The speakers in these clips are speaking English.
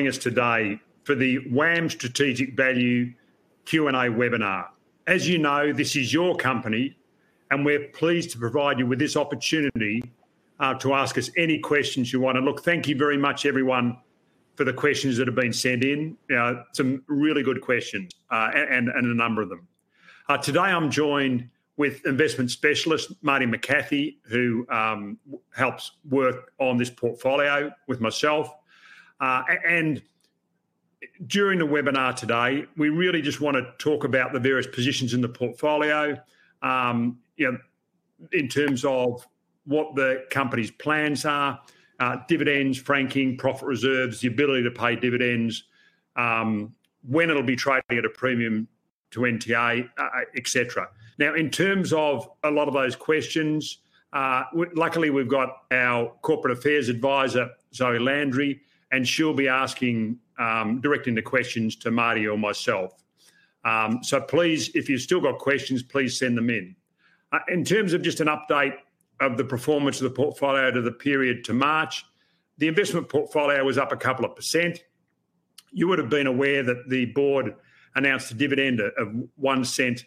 us today for the WAM Strategic Value Q&A webinar. As you know, this is your company, and we're pleased to provide you with this opportunity uh, to ask us any questions you want. And look, thank you very much, everyone, for the questions that have been sent in. Uh, some really good questions, uh, and a number of them. Today I'm joined with investment specialist Marty McCathie, who um, helps work on this portfolio with myself. Uh, during the webinar today, we really just want to talk about the various positions in the portfolio, um, in terms of what the company's plans are, uh, dividends, franking, profit reserves, the ability to pay dividends, um, when it'll be trading at a premium to NTA, uh, et cetera. Now, in terms of a lot of those questions, luckily we've got our corporate affairs advisor, Zoe Landry, and she'll be asking, um, directing the questions to Marty or myself. Um, so please, if you've still got questions, please send them in. Uh, in terms of just an update of the performance of the portfolio to the period to March, the investment portfolio was up a couple of percent. You would have been aware that the board announced a dividend of 0.01,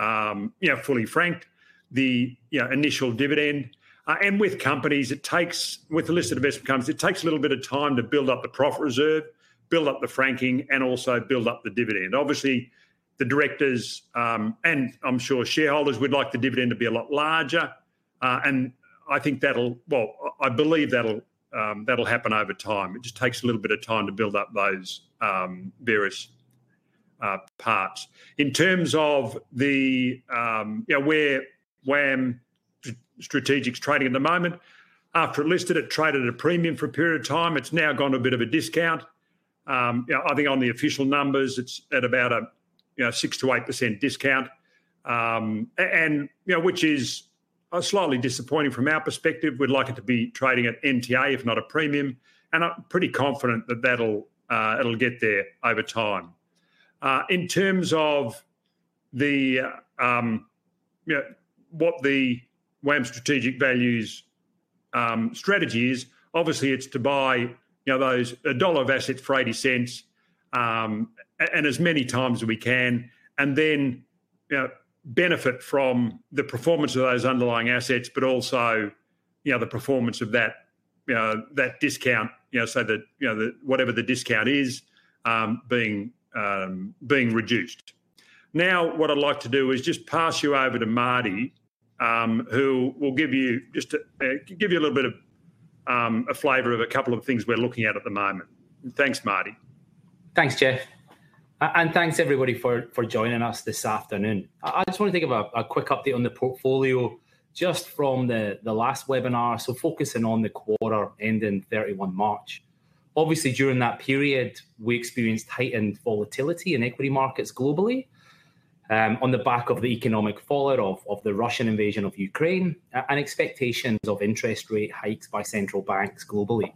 um, fully franked, the initial dividend. Uh, and with companies, it takes, with the listed investment companies, it takes a little bit of time to build up the profit reserve, build up the franking, and also build up the dividend. Obviously, the directors, um, and I'm sure shareholders, would like the dividend to be a lot larger. Uh, and I think that'll, well, I believe that'll um, that'll happen over time. It just takes a little bit of time to build up those um, various uh, parts. In terms of the you know, where WAM Strategic's trading at the moment, after it listed, it traded at a premium for a period of time. It's now gone to a bit of a discount. Um, I think on the official numbers, it's at about a six to eight percent discount, um, and which is uh, slightly disappointing from our perspective. We'd like it to be trading at NTA, if not a premium. And I'm pretty confident that that'll uh, it'll get there over time. Uh, in terms of the um, what the WAM Strategic Value's um, strategy is, obviously it's to buy you know those a dollar of assets for 0.80, um, and as many times as we can, and then benefit from the performance of those underlying assets, but also you know the performance of that you know that discount, you know so that you know the, whatever the discount is, um, being being reduced. Now, what I'd like to do is just pass you over to Marty, Um, who will give you just a little bit of um, a flavor of a couple of things we're looking at at the moment. Thanks, Marty. Thanks, Geoff. And thanks everybody for joining us this afternoon. I just want to give a quick update on the portfolio just from the last webinar, so focusing on the quarter ending 31 March. Obviously, during that period, we experienced heightened volatility in equity markets globally, Um, on the back of the economic fallout of the Russian invasion of Ukraine, uh, and expectations of interest rate hikes by central banks globally.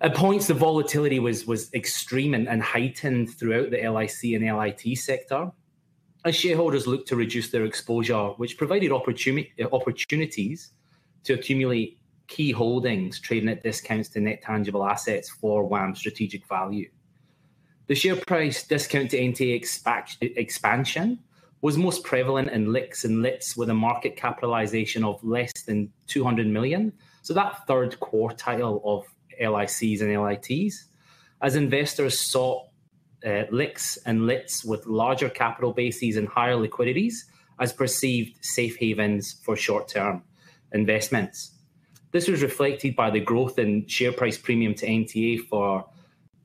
At points, the volatility was was extreme and heightened throughout the LIC and LIT sector as shareholders looked to reduce their exposure, which provided uh, opportunities to accumulate key holdings trading at discounts to net tangible assets for WAM Strategic Value. The share price discount to NTA expansion was most prevalent in LICs and LITs with a market capitalization of less than 200 million. So That third quartile of LICs and LITs, as investors sought uh, LICs and LITs with larger capital bases and higher liquidities as perceived safe havens for short-term investments. This was reflected by the growth in share price premium to NTA for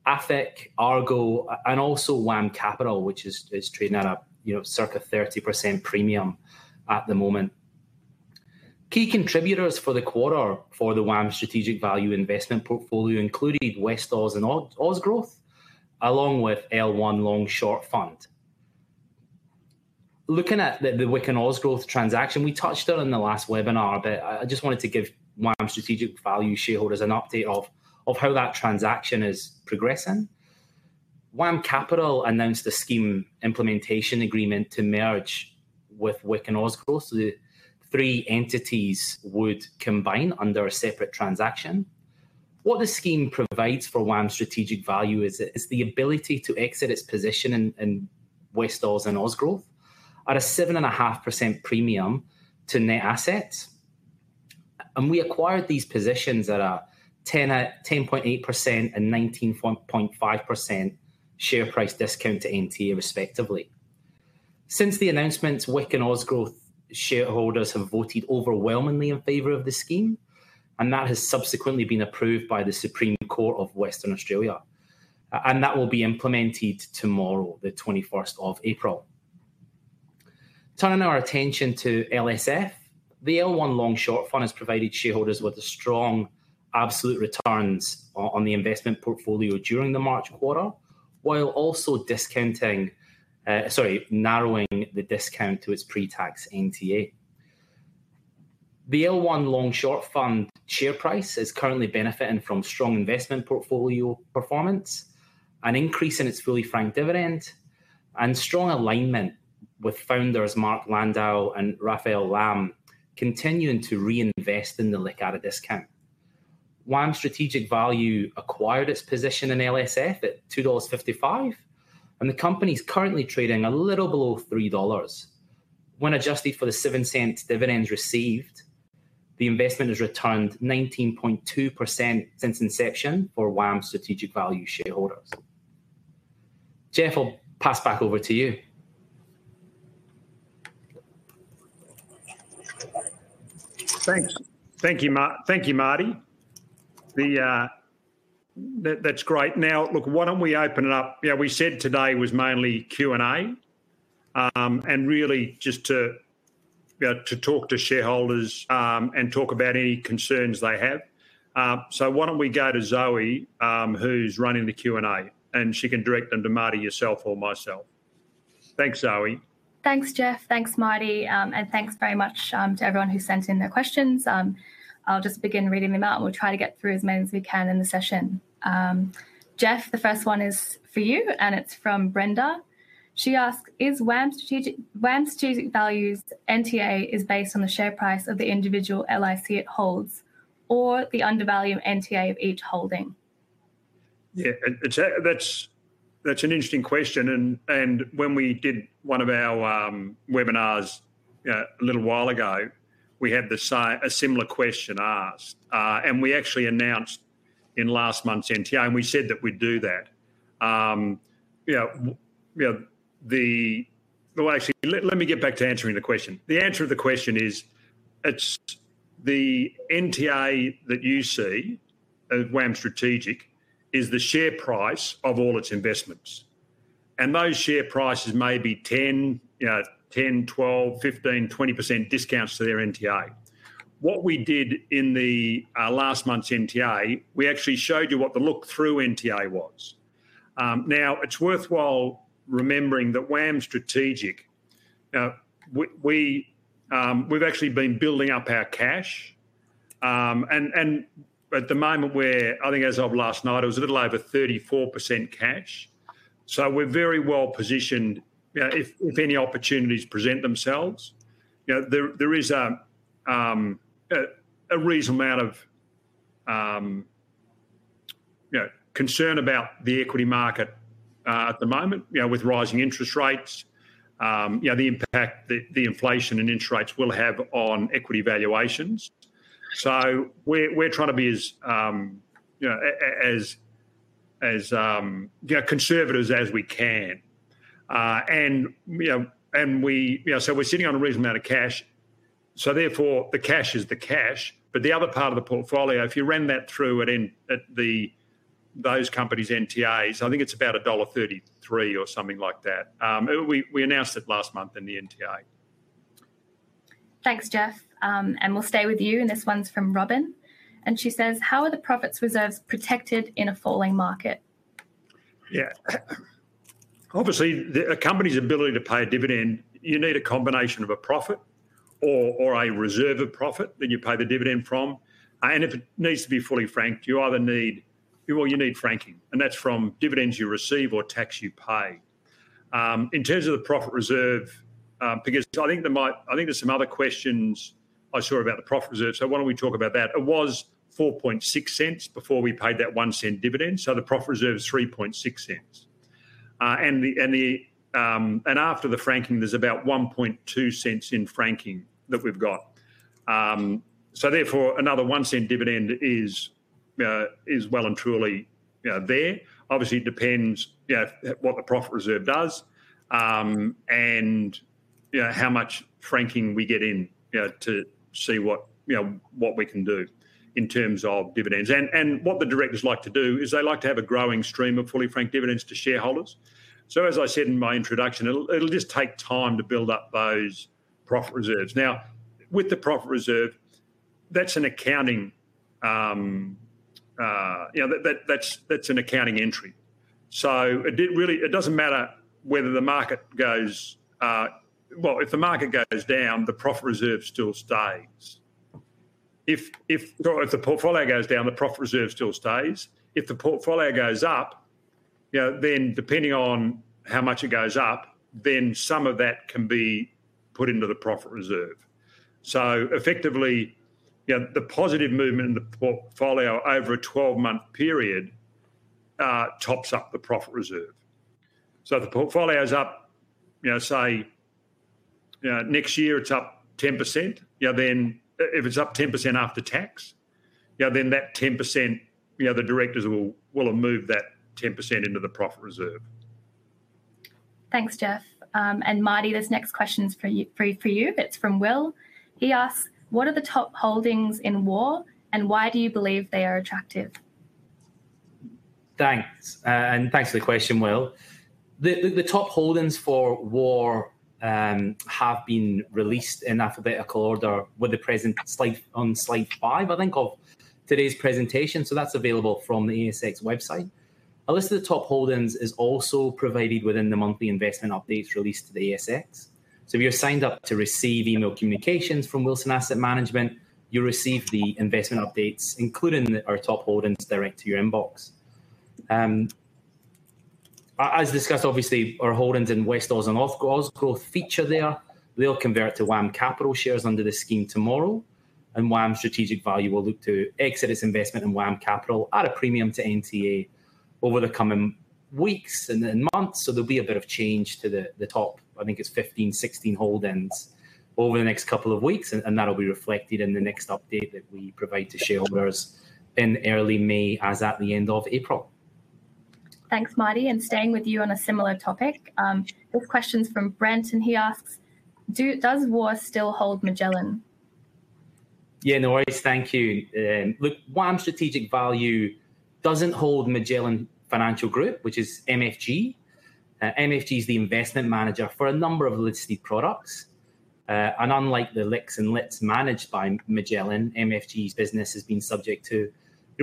AFIC, Argo, and also WAM Capital, which is is trading at a you know circa 30% premium at the moment. Key contributors for the quarter for the WAM Strategic Value investment portfolio included Westoz and Ozgrowth, along with L1 Long Short Fund. Looking at the WIC and Ozgrowth transaction, we touched on in the last webinar, but I just wanted to give WAM Strategic Value shareholders an update of how that transaction is progressing. WAM Capital announced a scheme implementation agreement to merge with WIC and Ozgrowth. The three entities would combine under a separate transaction. What the scheme provides for WAM Strategic Value is, is the ability to exit its position in, in Westoz and Ozgrowth at a 7.5% premium to net assets. And we acquired these positions at a 10, 10.8% and 19.5% share price discount to NTA, respectively. Since the announcements, WIC and Ozgrowth shareholders have voted overwhelmingly in favour of the scheme, and that has subsequently been approved by the Supreme Court of Western Australia. And that will be implemented tomorrow, the 21st of April. Turning our attention to LSF, the L1 long short fund has provided shareholders with a strong absolute returns on the investment portfolio during the March quarter, while also discounting, uh, sorry, narrowing the discount to its pre-tax NTA. The L1 long short fund share price is currently benefiting from strong investment portfolio performance, an increase in its fully franked dividend, and strong alignment with founders Mark Landau and Raphael Lamm continuing to reinvest in the LIC at discount. WAM Strategic Value acquired its position in LSF at $2.55, and the company is currently trading a little below $3. When adjusted for the 7 cent dividends received, the investment has returned 19.2% since inception for WAM Strategic Value shareholders. Jeff, I'll pass back over to you. Thanks. Thank you, Mar- Thank you, Marty. The uh, that, that's great. Now, look, why don't we open it up? Yeah, we said today was mainly Q and A, um, and really just to you know, to talk to shareholders um, and talk about any concerns they have. Uh, so why don't we go to Zoe, um, who's running the Q and A, and she can direct them to Marty, yourself, or myself. Thanks, Zoe. Thanks, Jeff. Thanks, Marty, um, and thanks very much um, to everyone who sent in their questions. Um, I'll just begin reading them out, and we'll try to get through as many as we can in the session. Um, Jeff, the first one is for you, and it's from Brenda. She asks, is WAM strategic, WAM strategic values NTA is based on the share price of the individual LIC it holds or the undervalue NTA of each holding? Yeah, it's a, that's that's an interesting question, and and when we did one of our um, webinars know, a little while ago, we had the same a similar question asked, uh, and we actually announced in last month's NTA, and we said that we'd do that. Um, you know, you know the well, actually, let, let me get back to answering the question. The answer of the question is it's the NTA that you see at WAM Strategic is the share price of all its investments. And those share prices may be 10, you know, 10, 12, 15, 20% discounts to their NTA. What we did in the uh, last month's NTA, we actually showed you what the look through NTA was. Um, now, it's worthwhile remembering that WAM Strategic, uh, we, we um, we've actually been building up our cash, um, and and at the moment we're I think as of last night it was a little over thirty four percent cash, so we're very well positioned. You know, if if any opportunities present themselves, you know there there is a um, a, a, reasonable amount of um, you know concern about the equity market uh, at the moment, you know, with rising interest rates, um, you know, the impact that the inflation and interest rates will have on equity valuations. So we're, we're trying to be as, um, you know, as, as um, you know, conservatives as we can. Uh, and, you know, and we, you know, so we're sitting on a reasonable amount of cash. So therefore, the cash is the cash. But the other part of the portfolio, if you ran that through at, in, at the those companies' NTAs. I think it's about a dollar thirty-three or something like that. Um, we we announced it last month in the NTA. Thanks, Jeff. Um, and we'll stay with you. And this one's from Robin, and she says, "How are the profits reserves protected in a falling market?" Yeah, obviously, the, a company's ability to pay a dividend, you need a combination of a profit or or a reserve of profit that you pay the dividend from. Uh, and if it needs to be fully franked, you either need well, you need franking, and that's from dividends you receive or tax you pay. Um, in terms of the profit reserve, um, because I think there might, I think there's some other questions I saw about the profit reserve. So why don't we talk about that? It was 4.6 cents before we paid that one cent dividend. So the profit reserve is 3.6 cents. Uh, and the and the um, and after the franking, there's about 1.2 cents in franking that we've got. Um, so therefore, another one cent dividend is uh, is well and truly you know, there. Obviously, it depends you know, what the profit reserve does um, and you know, how much franking we get in you know, to see what you know what we can do in terms of dividends. And and what the directors like to do is they like to have a growing stream of fully franked dividends to shareholders. So as I said in my introduction, it'll, just take time to build up those profit reserves. Now, with the profit reserve, that's an accounting, um, uh, you know, that, that, that's that's an accounting entry. So it really it doesn't matter whether the market goes. Uh, well, if the market goes down, the profit reserve still stays. If if if the portfolio goes down, the profit reserve still stays. If the portfolio goes up, you know, then depending on how much it goes up, then some of that can be put into the profit reserve. So effectively, you know, the positive movement in the portfolio over a 12 month period uh, tops up the profit reserve. So if the portfolio is up, you know, say, you know, next year it's up 10%, you know, then if it's up 10% after tax, you know, then that 10%, you know, the directors will, will have moved that 10% into the profit reserve. Thanks, Jeff. Um, and Marty, this next question is for you, for, for you. It's from Will. He asks, what are the top holdings in WAR and why do you believe they are attractive? Thanks. Uh, and thanks for the question, Will. The, the, the top holdings for WAR um, have been released in alphabetical order with the present slide on slide five, I think, of today's presentation. So that's available from the ASX website. A list of the top holdings is also provided within the monthly investment updates released to the ASX. So if you're signed up to receive email communications from Wilson Asset Management, you receive the investment updates, including our top holdings, direct to your inbox. Um, as discussed, obviously, our holdings in Westoz and Ozgrowth feature there. They'll convert to WAM Capital shares under the scheme tomorrow, and WAM Strategic Value will look to exit its investment in WAM Capital at a premium to NTA over the coming weeks and, and months. So there'll be a bit of change to the, the top, I think it's 15, 16 holdings over the next couple of weeks, and, and that'll be reflected in the next update that we provide to shareholders in early May as at the end of April. Thanks, Marty. And staying with you on a similar topic, um, this question's from Brent, and he asks, Do, does WAR still hold Magellan? Yeah, no worries. Thank you. Um, look, WAM Strategic Value doesn't hold Magellan Financial Group, which is MFG. Uh, MFG is the investment manager for a number of listed products. Uh, and unlike the LICs and LITs managed by Magellan, MFG's business has been subject to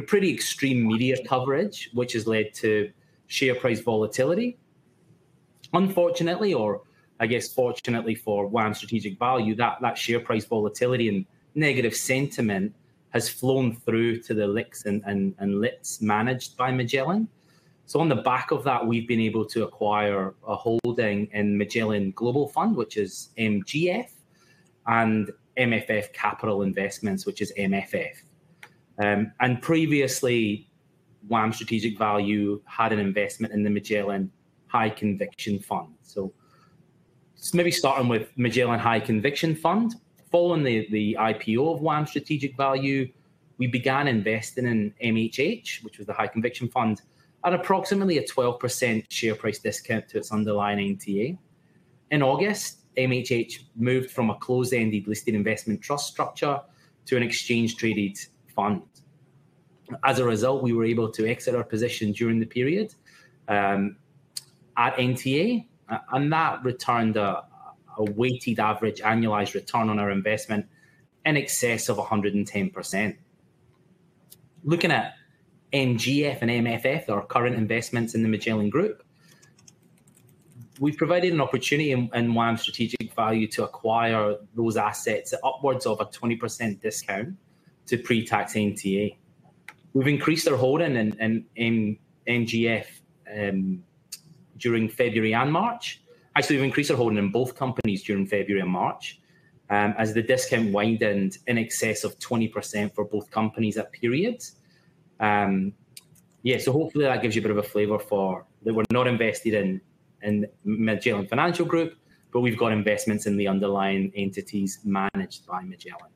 pretty extreme media coverage, which has led to share price volatility. Unfortunately, or I guess fortunately for WAM Strategic Value, that, that share price volatility and negative sentiment has flown through to the LICs and, and, and LITs managed by Magellan. So on the back of that, we've been able to acquire a holding in Magellan Global Fund, which is MGF, and MFF Capital Investments, which is MFF. Um, and previously, WAM Strategic Value had an investment in the Magellan High Conviction Fund. So, maybe starting with Magellan High Conviction Fund. Following the, the IPO of WAM Strategic Value, we began investing in MHH, which was the High Conviction Fund, at approximately a 12% share price discount to its underlying NTA. In August, MHH moved from a closed ended listed investment trust structure to an exchange traded fund as a result, we were able to exit our position during the period um, at NTA, and that returned a, a, weighted average annualized return on our investment in excess of 110%. Looking at MGF and MFF, our current investments in the Magellan Group, we've provided an opportunity in, in WAM Strategic Value to acquire those assets at upwards of a 20% discount to pre tax NTA we've increased our holding in, in, in MGF um, during February and March. Actually, we've increased our holding in both companies during February and March. um, as the discount widened in excess of 20% for both companies at periods. Um, yeah, so hopefully that gives you a bit of a flavour for that we're not invested in in Magellan Financial Group, but we've got investments in the underlying entities managed by Magellan.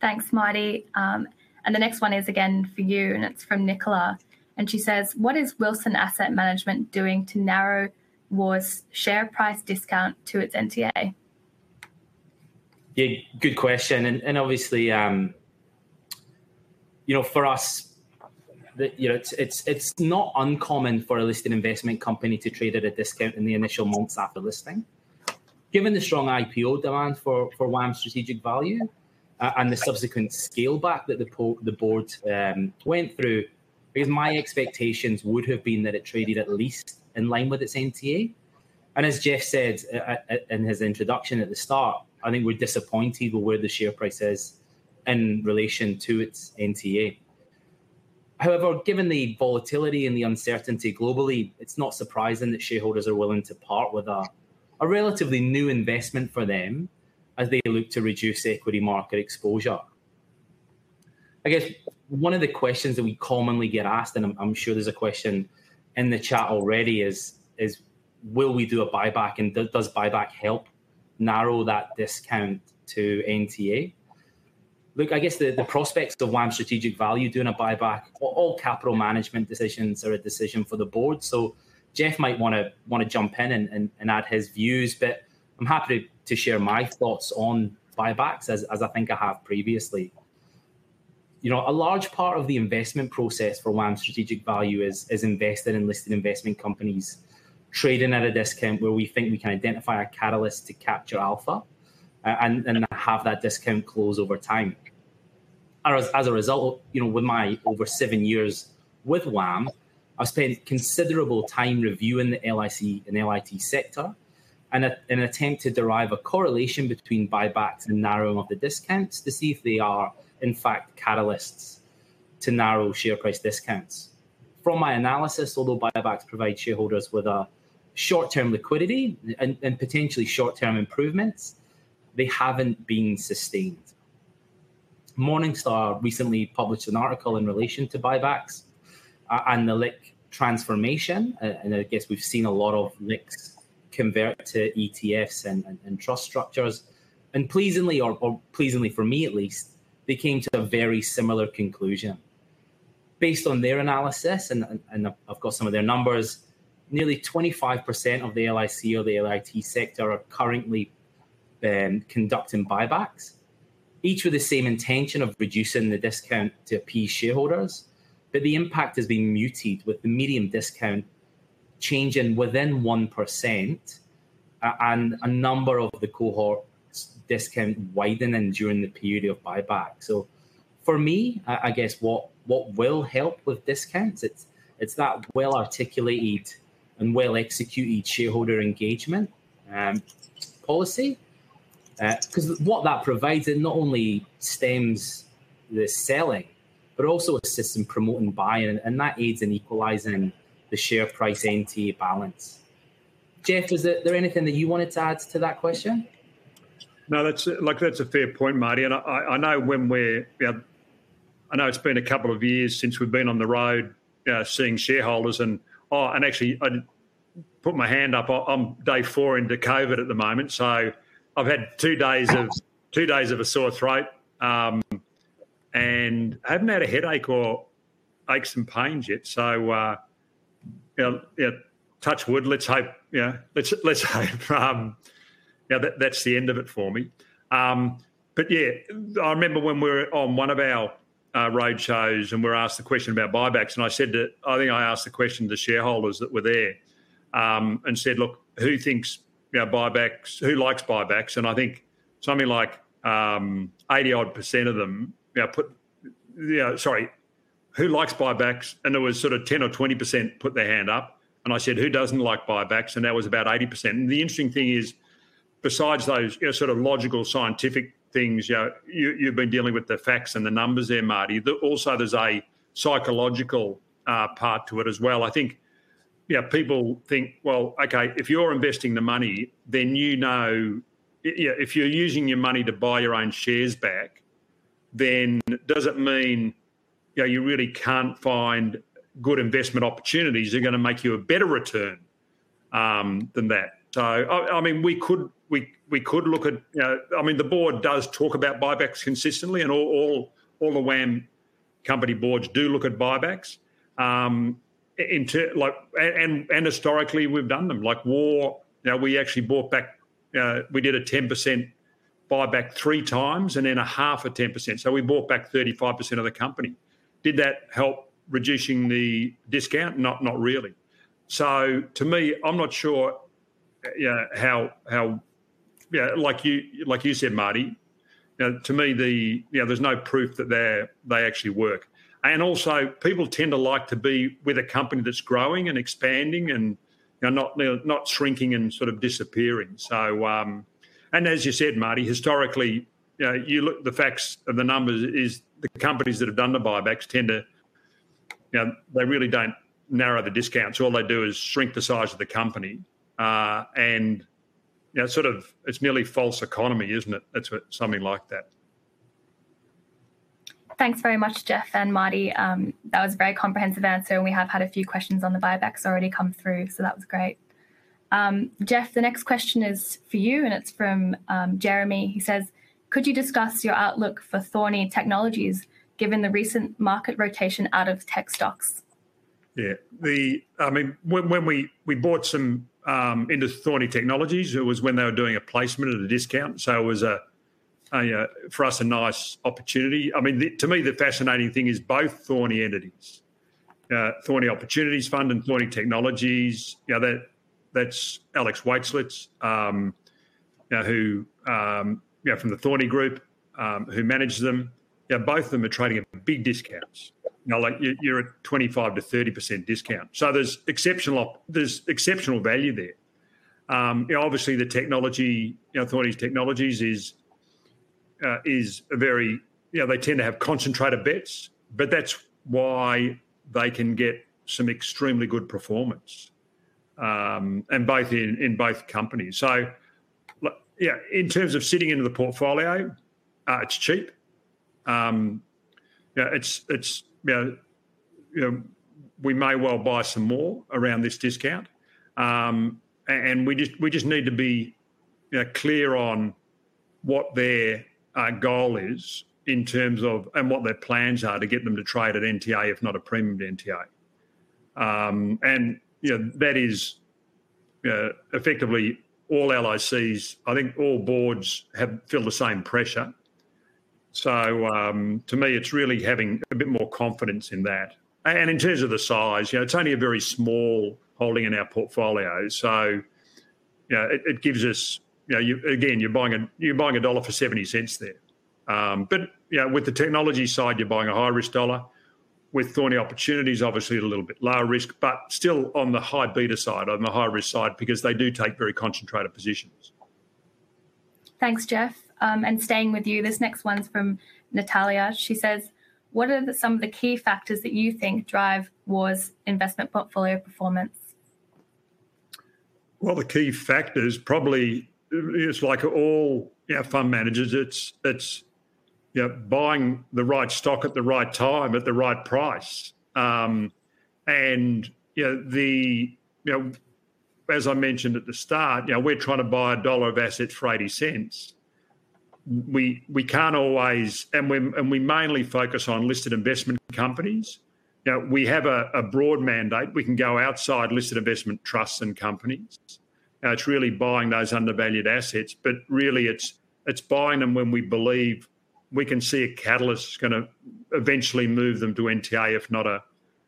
Thanks, Marty. Um, and the next one is again for you, and it's from Nicola. And she says, What is Wilson Asset Management doing to narrow WAR's share price discount to its NTA? Yeah, good question. And, and obviously, um, you know, for us, the, you know, it's, it's it's not uncommon for a listed investment company to trade at a discount in the initial months after listing. Given the strong IPO demand for for WAM Strategic Value, and the subsequent scale back that the, po- the board um, went through, because my expectations would have been that it traded at least in line with its NTA. And as Jeff said uh, uh, in his introduction at the start, I think we're disappointed with where the share price is in relation to its NTA. However, given the volatility and the uncertainty globally, it's not surprising that shareholders are willing to part with a, a relatively new investment for them as they look to reduce equity market exposure. I guess one of the questions that we commonly get asked, and I'm, I'm sure there's a question in the chat already, is is will we do a buyback, and do, does buyback help narrow that discount to NTA? Look, I guess the, the prospects of WAM strategic value doing a buyback, all capital management decisions are a decision for the board. So Jeff might want to want to jump in and, and, and add his views, but I'm happy to to share my thoughts on buybacks as, as I think I have previously. You know, a large part of the investment process for WAM Strategic Value is, is invested in listed investment companies trading at a discount where we think we can identify a catalyst to capture alpha uh, and, and have that discount close over time. As, as a result, you know, with my over seven years with WAM, I've spent considerable time reviewing the LIC and LIT sector and a, an attempt to derive a correlation between buybacks and narrowing of the discounts to see if they are, in fact, catalysts to narrow share price discounts. From my analysis, although buybacks provide shareholders with a short term liquidity and, and potentially short term improvements, they haven't been sustained. Morningstar recently published an article in relation to buybacks uh, and the LIC transformation. Uh, and I guess we've seen a lot of LICs convert to ETFs and, and, and trust structures. And pleasingly, or, or pleasingly for me at least, they came to a very similar conclusion. Based on their analysis, and, and I've got some of their numbers, nearly 25% of the LIC or the LIT sector are currently um, conducting buybacks, each with the same intention of reducing the discount to appease shareholders. But the impact has been muted with the medium discount changing within 1% uh, and a number of the cohorts discount widening during the period of buyback. So for me, I, guess what what will help with discounts, it's it's that well articulated and well executed shareholder engagement um, policy. Because uh, what that provides, it not only stems the selling, but also assists in promoting buying, and that aids in equalizing the share price NTA balance. Jeff, is there, anything that you wanted to add to that question? No, that's like that's a fair point, Marty. And I, I know when we're, you know, I know it's been a couple of years since we've been on the road uh, seeing shareholders, and oh, and actually, I put my hand up. I'm day four into COVID at the moment, so I've had two days of two days of a sore throat, um, and haven't had a headache or aches and pains yet. So. Uh, you know, yeah, touch wood. Let's hope. Yeah, let's let's hope. Um, yeah, that, that's the end of it for me. Um, but yeah, I remember when we were on one of our uh, road shows and we were asked the question about buybacks, and I said that I think I asked the question to shareholders that were there, um, and said, look, who thinks you know, buybacks? Who likes buybacks? And I think something like um, eighty odd percent of them, you know, put, you know, sorry, who likes buybacks? And there was sort of 10 or 20% put their hand up. And I said, who doesn't like buybacks? And that was about 80%. And the interesting thing is, besides those you know, sort of logical, scientific things, you know, you, have been dealing with the facts and the numbers there, Marty. Also, there's a psychological uh, part to it as well. I think, yeah, people think, well, okay, if you're investing the money, then you know yeah, if you're using your money to buy your own shares back, then does it mean you know you really can't find good investment opportunities that are going to make you a better return um, than that? So I, I, mean, we could we we could look at. You know, I mean, the board does talk about buybacks consistently, and all all, all the WAM company boards do look at buybacks. Um, into like and and historically we've done them like war. You know, we actually bought back uh, we did a 10% buyback three times and then a half a 10%. So we bought back 35% of the company. Did that help reducing the discount? Not, not really. So to me, I'm not sure yeah, how, how, yeah, like you, like you said, Marty, you know, to me, the, you know, there's no proof that they they actually work. And also, people tend to like to be with a company that's growing and expanding and you know, not not shrinking and sort of disappearing. So, um, and as you said, Marty, historically, you, know, you look the facts of the numbers is the companies that have done the buybacks tend to, you know, they really don't narrow the discounts. All they do is shrink the size of the company, uh, and you know, sort of it's nearly false economy, isn't it? That's what, something like that. Thanks very much, Jeff and Marty. Um, that was a very comprehensive answer, and we have had a few questions on the buybacks already come through, so that was great. Um, Jeff, the next question is for you, and it's from um, Jeremy. He says, "Could you discuss your outlook for Thorney Technologies given the recent market rotation out of tech stocks?" Yeah, the I mean, when, we bought some um, into Thorney Technologies, it was when they were doing a placement at a discount, so it was a uh, for us a nice opportunity. I mean, to me, the fascinating thing is both Thorny entities, uh, Thorney Opportunities Fund and Thorny Technologies. That's Alex Waislitz, um, who um, you know, from the Thorney Group, um, who manages them. You know, both of them are trading at big discounts. You know, like you're at 25 to 30 percent discount. So there's exceptional there's exceptional value there. Um, you know, obviously the technology, you know, Thorney's Technologies is uh, is a very, you know, they tend to have concentrated bets, but that's why they can get some extremely good performance, um, and both in in both companies. So, yeah, in terms of sitting into the portfolio, uh, it's cheap. Um, yeah, it's it's you know, you know, we may well buy some more around this discount, um, and we just we just need to be you know, clear on what their uh, goal is in terms of and what their plans are to get them to trade at NTA, if not a premium to NTA. Um, and you know, that is uh, effectively all LICs. I think all boards have feel the same pressure. So um, to me, it's really having a bit more confidence in that. And in terms of the size, you know, it's only a very small holding in our portfolio. So, you know, it, it gives us you know, you, again, you're buying a you're buying a dollar for seventy cents there. Um, but you know, with the technology side, you're buying a high risk dollar. With Thorney opportunities, obviously a little bit lower risk, but still on the high beta side, on the high risk side, because they do take very concentrated positions. Thanks, Jeff. Um, and staying with you, this next one's from Natalia. She says, "What are the, some of the key factors that you think drive WAR's investment portfolio performance?" Well, the key factors probably it's like all know, fund managers. It's it's you know, buying the right stock at the right time at the right price, um, and you know the you know as I mentioned at the start, you know we're trying to buy a dollar of assets for eighty cents. We we can't always, and we and we mainly focus on listed investment companies. Know, we have a, a broad mandate. We can go outside listed investment trusts and companies. Uh, it's really buying those undervalued assets, but really it's it's buying them when we believe we can see a catalyst is going to eventually move them to NTA, if not a,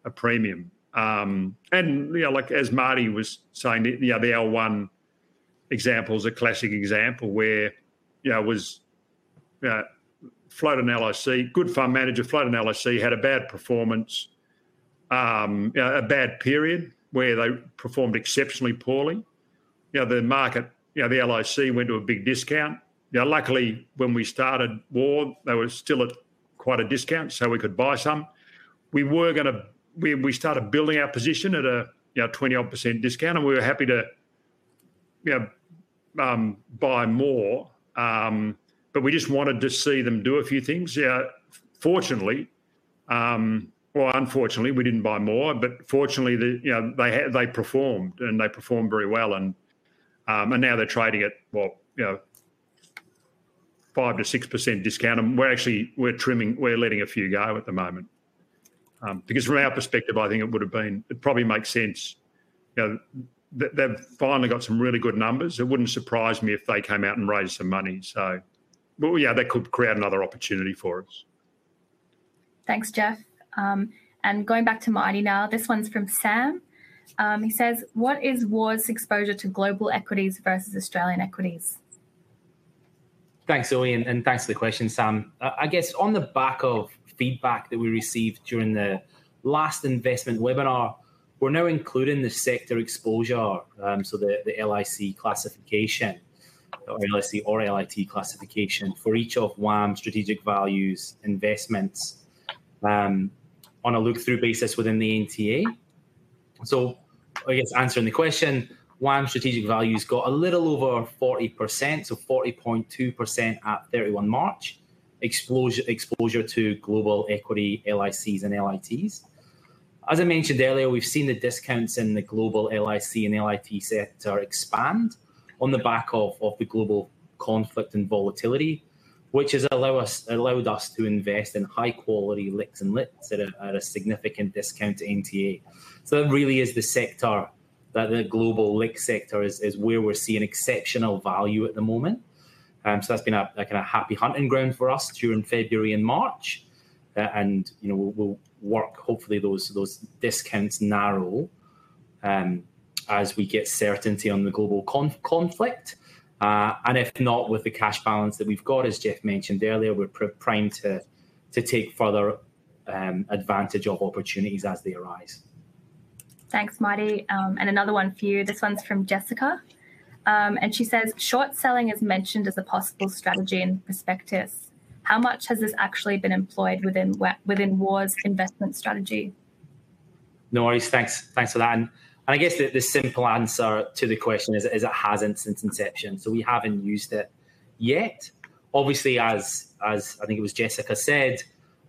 a premium. Um, and you know, like as Marty was saying, you know, the L1 example is a classic example where you know was you know, float an LIC, good fund manager, float an LIC, had a bad performance, um, you know, a bad period where they performed exceptionally poorly you know, the market, you know, the LIC went to a big discount. Know, luckily, when we started war, they were still at quite a discount, so we could buy some. We were going to, we, we started building our position at a you know, 20 odd percent discount, and we were happy to, you know, um, buy more, um, but we just wanted to see them do a few things. Yeah, fortunately, um, well, unfortunately, we didn't buy more, but fortunately, the, you know they had, they performed and they performed very well, and um, and now they're trading at well, you know, five to six percent discount, and we're actually we're trimming, we're letting a few go at the moment, um, because from our perspective, I think it would have been it probably makes sense. You know, they've finally got some really good numbers. It wouldn't surprise me if they came out and raised some money. So, well, yeah, that could create another opportunity for us. Thanks, Jeff. Um, and going back to Marty now, this one's from Sam. Um, he says, What is WAR's exposure to global equities versus Australian equities? Thanks, Zoe, and, and thanks for the question, Sam. Uh, I guess on the back of feedback that we received during the last investment webinar, we're now including the sector exposure, um, so the, the LIC classification, or LIC or LIT classification for each of WAM strategic values investments um, on a look through basis within the NTA. So, I guess answering the question, WAM strategic values got a little over 40%, so 40.2% at 31 March, exposure, exposure to global equity LICs and LITs. As I mentioned earlier, we've seen the discounts in the global LIC and LIT sector expand on the back of, of the global conflict and volatility which has allow us, allowed us to invest in high quality LICs and LITs at a, at a significant discount to NTA. So that really is the sector that the global LIC sector is, is where we're seeing exceptional value at the moment. Um, so that's been a, a, kind of happy hunting ground for us during February and March, uh, and you know we'll, we'll, work. Hopefully those those discounts narrow um, as we get certainty on the global conf- conflict. Uh, and if not, with the cash balance that we've got, as Jeff mentioned earlier, we're primed to to take further um, advantage of opportunities as they arise. Thanks, Marty. Um, and another one for you. This one's from Jessica. Um, and she says, short selling is mentioned as a possible strategy in prospectus. How much has this actually been employed within within WAR's investment strategy? No worries. Thanks. Thanks for that. And and I guess the, the simple answer to the question is, is it hasn't since inception. So we haven't used it yet. Obviously, as as I think it was Jessica said,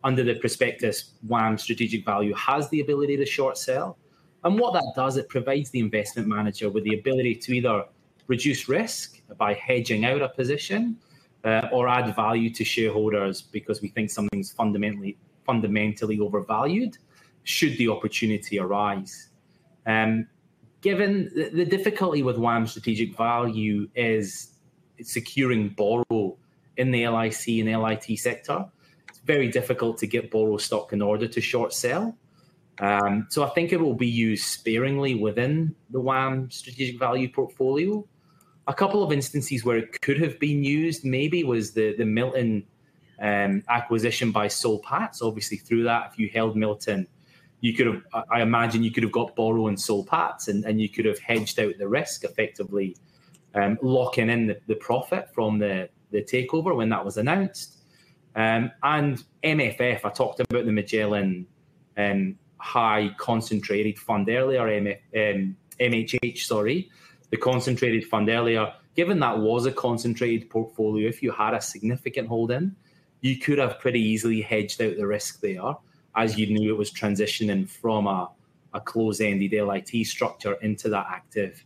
under the prospectus, WAM strategic value has the ability to short sell. And what that does, it provides the investment manager with the ability to either reduce risk by hedging out a position uh, or add value to shareholders because we think something's fundamentally fundamentally overvalued should the opportunity arise. Um, given the, the, difficulty with WAM strategic value is securing borrow in the LIC and LIT sector. It's very difficult to get borrow stock in order to short sell. Um, so I think it will be used sparingly within the WAM strategic value portfolio. A couple of instances where it could have been used maybe was the the Milton um, acquisition by Soul Patts. Obviously, through that, if you held Milton you could have, I imagine, you could have got borrow and Soul Patts, and, and you could have hedged out the risk effectively, um, locking in the, the profit from the the takeover when that was announced. Um, and MFF, I talked about the Magellan um, high concentrated fund earlier, um, MHH, sorry, the concentrated fund earlier. Given that was a concentrated portfolio, if you had a significant holding, you could have pretty easily hedged out the risk there as you knew it was transitioning from a, a close-ended LIT structure into that active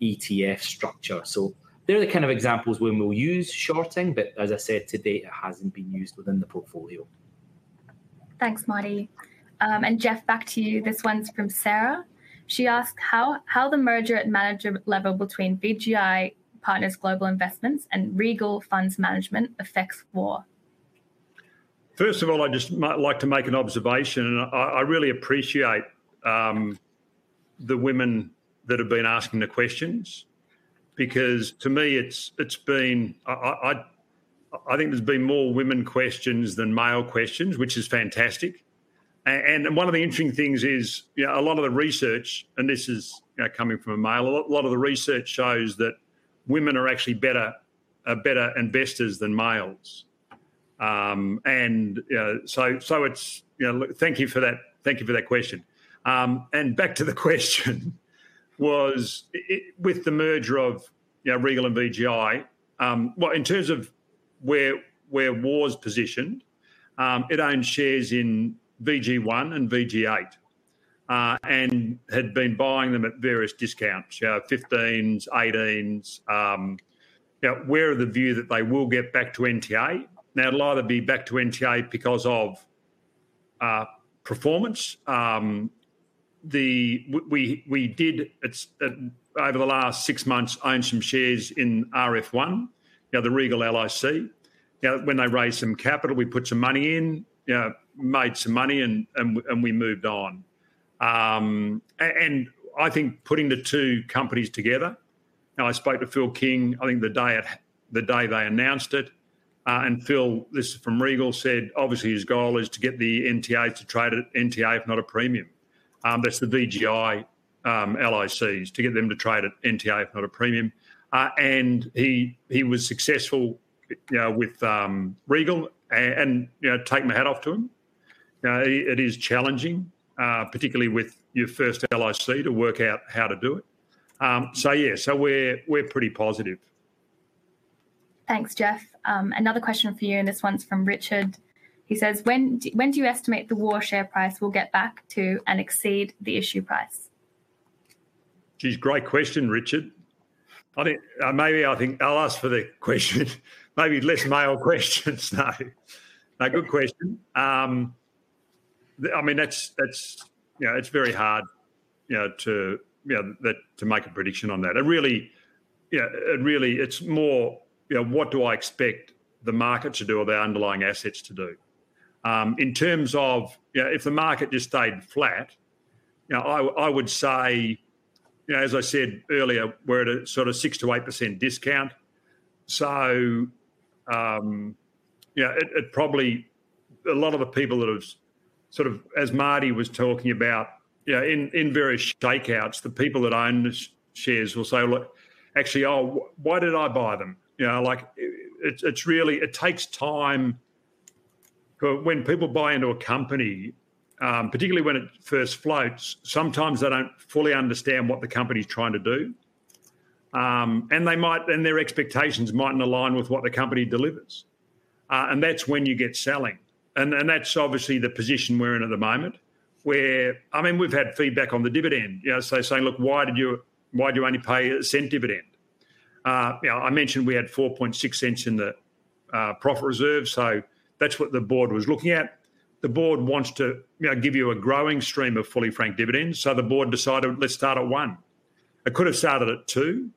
ETF structure. So they're the kind of examples when we'll use shorting, but as I said, to date, it hasn't been used within the portfolio. Thanks, Marty. Um, and Jeff, back to you. This one's from Sarah. She asked how, how the merger at manager level between VGI Partners Global Investments and Regal Funds Management affects WAR. First of all, I just like to make an observation, and I, I really appreciate um, the women that have been asking the questions, because to me, it's it's been I, I, I think there's been more women questions than male questions, which is fantastic. And, one of the interesting things is, you know, a lot of the research, and this is you know, coming from a male, a lot of the research shows that women are actually better, are better investors than males. Um, and so, so it's you know, thank you for that. Thank you for that question. Um, and back to the question was it, with the merger of you know, Regal and VGI, um, well, in terms of where where WAR's positioned, um, it owns shares in VG1 and VG8 uh, and had been buying them at various discounts, you know, 15s, 18s. Um, you we're of the view that they will get back to NTA. Now, it'll either be back to NTA because of uh, performance. Um, the we we did it's uh, over the last six months own some shares in RF1, you know, the Regal LIC. You when they raised some capital, we put some money in, you know, made some money, and and, and we moved on. Um, and I think putting the two companies together. Now, I spoke to Phil King. I think the day at, the day they announced it, uh, and Phil, this is from Regal, said obviously his goal is to get the NTA to trade at NTA, if not a premium. Um, that's the VGI um, LICs to get them to trade at NTA, if not a premium. Uh, and he he was successful, you know, with um, Regal, and, and, you know, take my hat off to him. Know, it is challenging uh, particularly with your first LIC to work out how to do it. Um, so yeah, so we're we're pretty positive. Thanks, Jeff. Um, another question for you, and this one's from Richard. He says, "When do, when do you estimate the WAR share price will get back to and exceed the issue price?" Geez, great question, Richard. I think uh, maybe I think I'll ask for the question. maybe less male questions. No, no, good question. Um, I mean, that's that's you know, it's very hard, you know, to you know that to make a prediction on that. It really, yeah, you know, it really, it's more, you know, what do I expect the market to do or the underlying assets to do? Um, in terms of, you know, if the market just stayed flat, you know, I, I would say, you know, as I said earlier, we're at a sort of six to eight percent discount. So, um, know, it, it probably a lot of the people that have sort of as Marty was talking about, you know, in in various shakeouts, the people that own the shares will say, look, actually, oh, why did I buy them? You know, like it's it's really it takes time. When people buy into a company, um, particularly when it first floats, sometimes they don't fully understand what the company's trying to do, um, and they might and their expectations mightn't align with what the company delivers, uh, and that's when you get selling and and that's obviously the position we're in at the moment. Where I mean, we've had feedback on the dividend. You know, so saying, look, why did you why do you only pay a cent dividend? Uh, you know, I mentioned we had four point six cents in the uh, profit reserve, so that's what the board was looking at. The board wants to you know, give you a growing stream of fully franked dividends, so the board decided let's start at one. It could have started at two,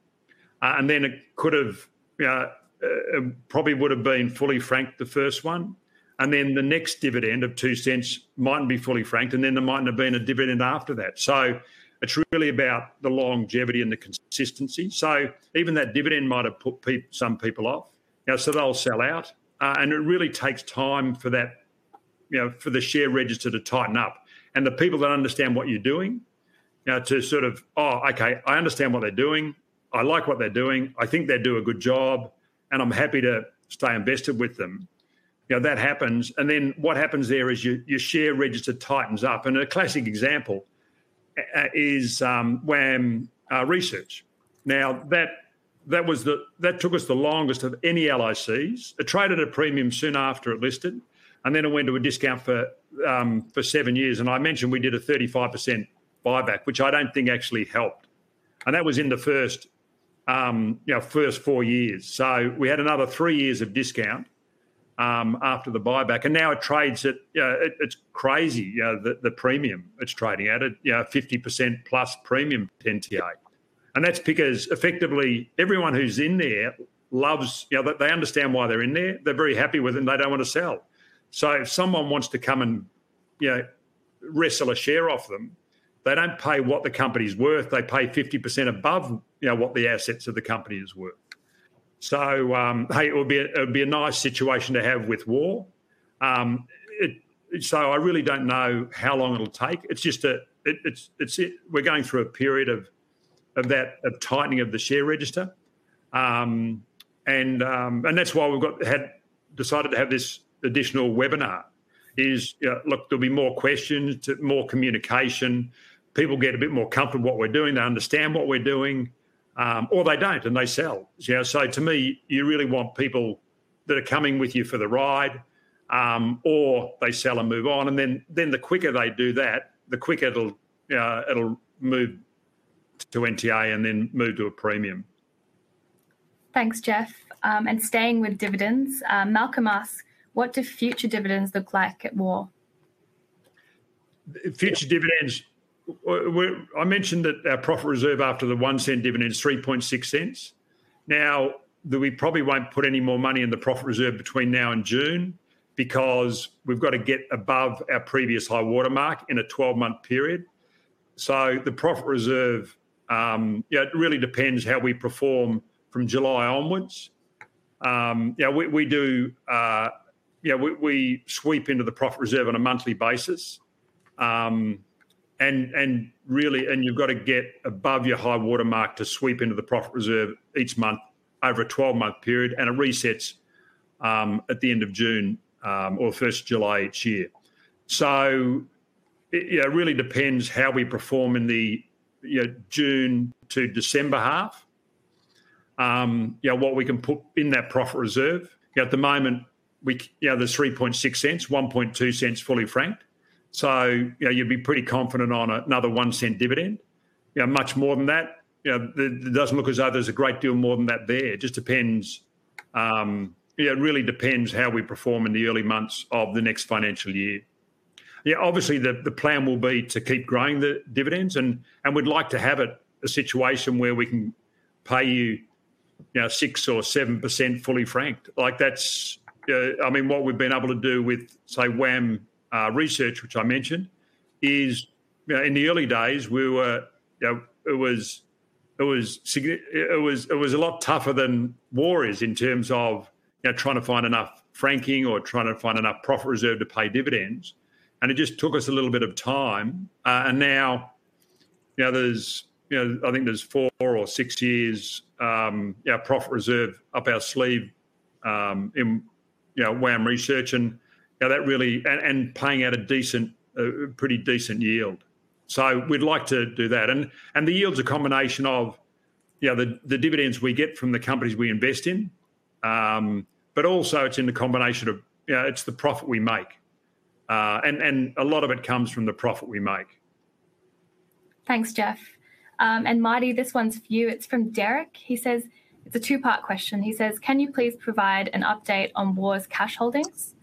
uh, and then it could have you know, uh, probably would have been fully franked the first one and then the next dividend of two cents mightn't be fully franked, and then there mightn't have been a dividend after that. So it's really about the longevity and the consistency. So even that dividend might have put pe- some people off. Know, so they'll sell out, uh, and it really takes time for that, you know, for the share register to tighten up, and the people that understand what you're doing, you to sort of, oh, okay, I understand what they're doing. I like what they're doing. I think they do a good job, and I'm happy to stay invested with them know, that happens. And then what happens there is your, your share register tightens up. And a classic example uh, is um, WAM uh, Research. Now, that that was the that took us the longest of any LICs. It traded at a premium soon after it listed, and then it went to a discount for um, for seven years. And I mentioned we did a 35% buyback, which I don't think actually helped. And that was in the first um, you know first four years. So we had another three years of discount um, after the buyback, and now it trades at you know, it, it's crazy. You know, the, the premium it's trading at it, you know, fifty percent plus premium NTA, and that's because effectively everyone who's in there loves you know they understand why they're in there. They're very happy with it, and they don't want to sell. So if someone wants to come and you know wrestle a share off them, they don't pay what the company's worth. They pay fifty percent above you know what the assets of the company is worth. So um, hey, it would be a, it would be a nice situation to have with WAR. Um, it, so I really don't know how long it'll take. It's just a it, it's it's it. we're going through a period of of that of tightening of the share register, um, and um, and that's why we've got had decided to have this additional webinar. Is you know, look, there'll be more questions, more communication. People get a bit more comfortable what we're doing. They understand what we're doing. Um, or they don't and they sell. You know, so to me, you really want people that are coming with you for the ride, um, or they sell and move on. And then then the quicker they do that, the quicker it'll uh, it'll move to NTA and then move to a premium. Thanks, Jeff. Um, and staying with dividends, uh, Malcolm asks, what do future dividends look like at WAR? Future dividends, I mentioned that our profit reserve after the one cent dividend is 3.6 cents. Now, we probably won't put any more money in the profit reserve between now and June because we've got to get above our previous high water mark in a 12 month period. So the profit reserve, um, yeah, it really depends how we perform from July onwards. Um, yeah, we, we do, uh, yeah, we, we, sweep into the profit reserve on a monthly basis. Um, and and really, and you've got to get above your high water mark to sweep into the profit reserve each month over a 12 month period, and it resets um, at the end of June um, or first July each year. So it really depends how we perform in the you know, June to December half. Um, you know, what we can put in that profit reserve. You know, at the moment, we you know, there's 3.6 cents, 1.2 cents fully franked. So you know, you'd be pretty confident on another one cent dividend. You know, much more than that. You know, it doesn't look as though there's a great deal more than that there. It just depends. Um, it really depends how we perform in the early months of the next financial year. Yeah, obviously the, the plan will be to keep growing the dividends, and and we'd like to have it a situation where we can pay you, you know, six or seven percent fully franked. Like that's, uh, I mean, what we've been able to do with say WAM uh, research, which I mentioned, is you know, in the early days we were you know, it was it was it was it was a lot tougher than WAR is in terms of you know trying to find enough franking or trying to find enough profit reserve to pay dividends, and it just took us a little bit of time. Uh, and now, you know, there's you know I think there's four or six years um, profit reserve up our sleeve um, in you know WAM research and know, that really and, and paying out a decent, a pretty decent yield. So we'd like to do that, and and the yield's a combination of, you know, the the dividends we get from the companies we invest in, um, but also it's in the combination of, you know, it's the profit we make, uh, and and a lot of it comes from the profit we make. Thanks, Jeff. Um, and Marty, this one's for you. It's from Derek. He says it's a two-part question. He says, "Can you please provide an update on WAR's cash holdings?"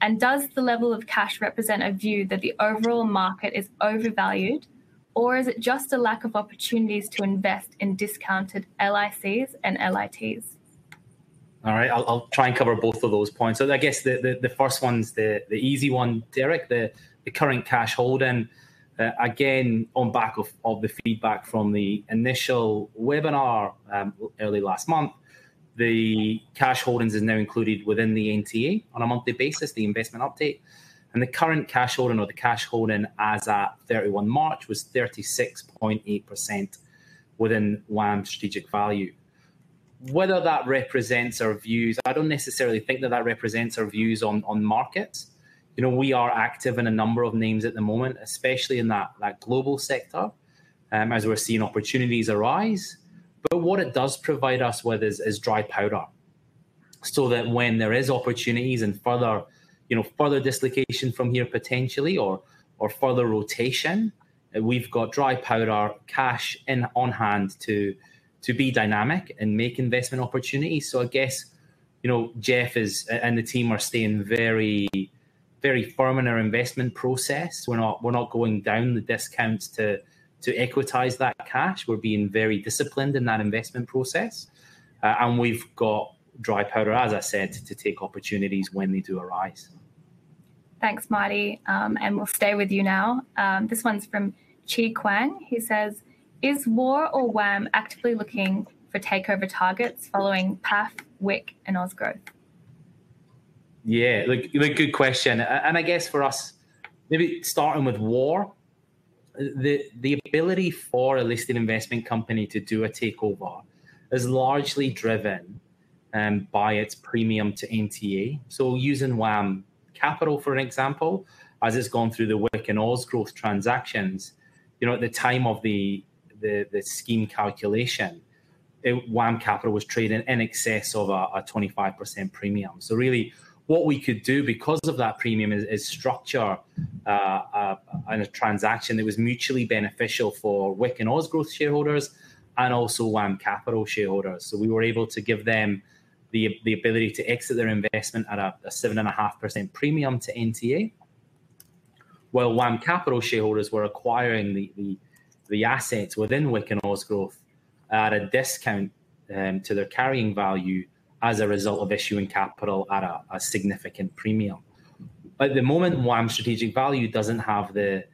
And does the level of cash represent a view that the overall market is overvalued, or is it just a lack of opportunities to invest in discounted LICs and LITs? All right, I'll, I'll try and cover both of those points. So I guess the, the, the first one's the, the easy one, Derek, the, the current cash holding. Uh, again, on back of, of the feedback from the initial webinar um, early last month, the cash holdings is now included within the NTA on a monthly basis, the investment update. And the current cash holding or the cash holding as at 31 March was 36.8% within WAM strategic value. Whether that represents our views, I don't necessarily think that that represents our views on, on markets. You know, we are active in a number of names at the moment, especially in that, that global sector, um, as we're seeing opportunities arise. But what it does provide us with is, is dry powder, so that when there is opportunities and further, you know, further dislocation from here potentially, or or further rotation, uh, we've got dry powder, cash in on hand to to be dynamic and make investment opportunities. So I guess, you know, Jeff is and the team are staying very, very firm in our investment process. We're not we're not going down the discounts to to equitize that cash. We're being very disciplined in that investment process. Uh, and we've got dry powder, as I said, to take opportunities when they do arise. Thanks, Marty. Um, and we'll stay with you now. Um, this one's from Chi Kwang. He says, Is WAR or WAM actively looking for takeover targets following PAF, WIC, and Ozgrowth? Yeah, look, look, good question. And I guess for us, maybe starting with WAR, the the ability for a listed investment company to do a takeover is largely driven um, by its premium to NTA. So using WAM Capital for an example, as it's gone through the WIC and Ozgrowth transactions, you know, at the time of the the, the scheme calculation, it, WAM Capital was trading in excess of a, a 25% premium. So really, what we could do because of that premium is, is structure uh, a, a, transaction that was mutually beneficial for WIC and Ozgrowth shareholders and also WAM Capital shareholders. So we were able to give them the, the ability to exit their investment at a, a 7.5% premium to NTA, while WAM Capital shareholders were acquiring the, the, the assets within WIC and Ozgrowth at a discount um, to their carrying value as a result of issuing capital at a, a significant premium. At the moment, WAM Strategic Value doesn't have the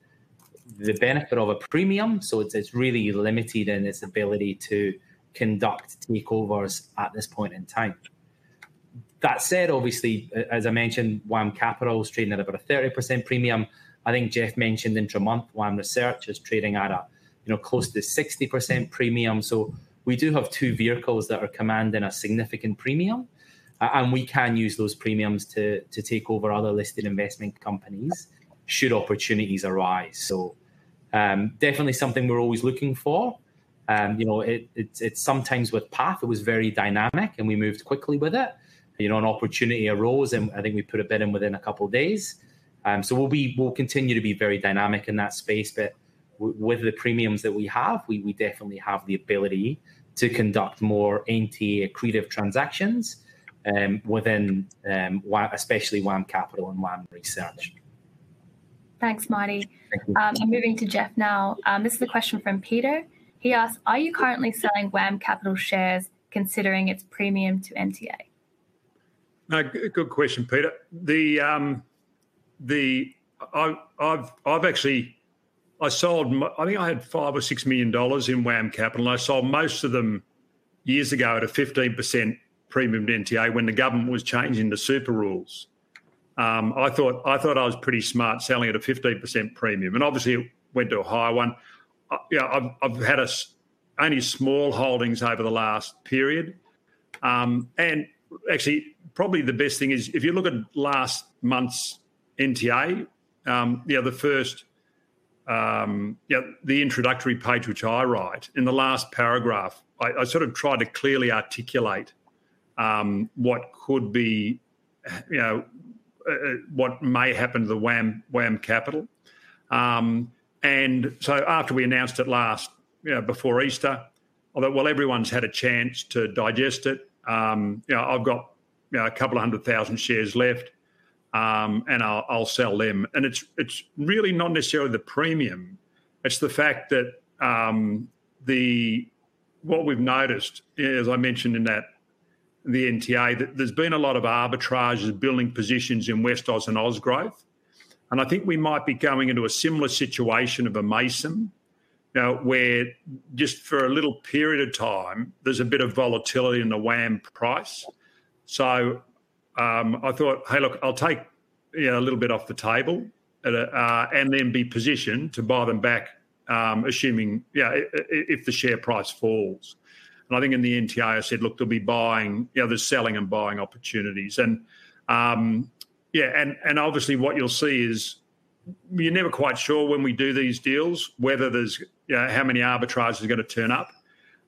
the benefit of a premium, so it's, it's really limited in its ability to conduct takeovers at this point in time. That said, obviously, as I mentioned, WAM Capital is trading at about a 30% premium. I think Jeff mentioned intra-month WAM Research is trading at a you know close to 60% premium. So we do have two vehicles that are commanding a significant premium, and we can use those premiums to to take over other listed investment companies should opportunities arise. So um, definitely something we're always looking for. Um, you know, it, it's it's sometimes with PAF it was very dynamic and we moved quickly with it. You know, an opportunity arose and I think we put a bid in within a couple of days. Um, so we'll be we'll continue to be very dynamic in that space, but with the premiums that we have, we, we definitely have the ability to conduct more NTA accretive transactions um, within um, especially WAM Capital and WAM Research. Thanks, Marty. Thank um, I'm moving to Jeff now. Um, this is a question from Peter. He asks, are you currently selling WAM Capital shares considering its premium to NTA? No, good question, Peter. The um, the I, I've I've actually I sold, I think I had five or six million dollars in WAM Capital, and I sold most of them years ago at a 15% premium to NTA when the government was changing the super rules. Um, I thought I thought I was pretty smart selling at a 15% premium, and obviously it went to a higher one. Uh, yeah, I've, I've had a, only small holdings over the last period, um, and actually probably the best thing is if you look at last month's NTA, um, yeah, the first um, yeah, the introductory page which I write, in the last paragraph, I, I sort of try to clearly articulate um, what could be, you know, uh, uh what may happen to the WAM WAM capital. Um, and so after we announced it last, you know, before Easter, I thought, well, everyone's had a chance to digest it. Um, you know, I've got you know, a couple of hundred thousand shares left um, and I'll, I'll, sell them. And it's it's really not necessarily the premium; it's the fact that um, the what we've noticed, as I mentioned in that the NTA, that there's been a lot of arbitrages building positions in Westoz and Ozgrowth, and I think we might be going into a similar situation of a Mason. know, where just for a little period of time, there's a bit of volatility in the WAM price. So um, I thought, hey, look, I'll take you know, a little bit off the table a, uh, and then be positioned to buy them back, um, assuming, yeah, if the share price falls. And I think in the NTA, I said, look, they'll be buying, you know, there's selling and buying opportunities. And um, yeah, and, and obviously what you'll see is you're never quite sure when we do these deals whether there's you know, how many arbitrages are going to turn up.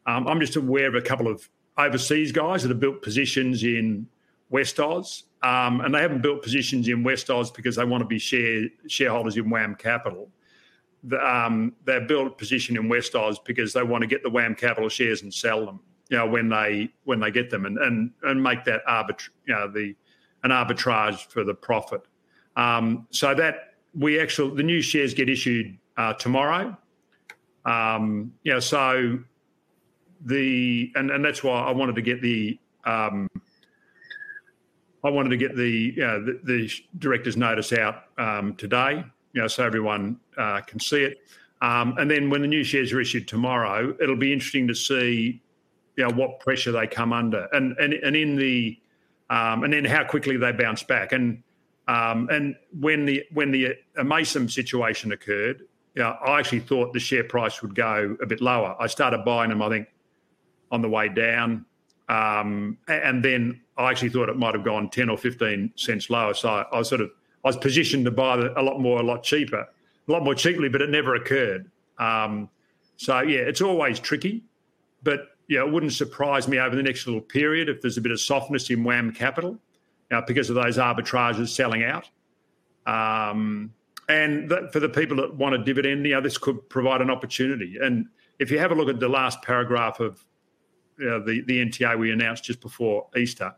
Um, I'm just aware of a couple of overseas guys that have built positions in Westoz, um, and they haven't built positions in Westoz because they want to be share, shareholders in WAM Capital. The, um, they've built a position in Westoz because they want to get the WAM Capital shares and sell them, you know, when they when they get them, and and, and make that arbit, you know, the an arbitrage for the profit. Um, so that we actually the new shares get issued uh, tomorrow. Um, you know, so the and and that's why I wanted to get the um, I wanted to get the, you know, the, the director's notice out um, today, you know, so everyone uh, can see it. Um, and then when the new shares are issued tomorrow, it'll be interesting to see, you know, what pressure they come under, and and and in the, um, and then how quickly they bounce back. And um, and when the when the Mason situation occurred, you know, I actually thought the share price would go a bit lower. I started buying them, I think, on the way down. Um, and then I actually thought it might have gone 10 or 15 cents lower. So I, I was sort of, I was positioned to buy a lot more, a lot cheaper, a lot more cheaply, but it never occurred. Um, so yeah, it's always tricky. But yeah, it wouldn't surprise me over the next little period if there's a bit of softness in WAM capital uh, because of those arbitrages selling out. Um, and that for the people that want a dividend, you know, this could provide an opportunity. And if you have a look at the last paragraph of you know, the, the NTA we announced just before Easter,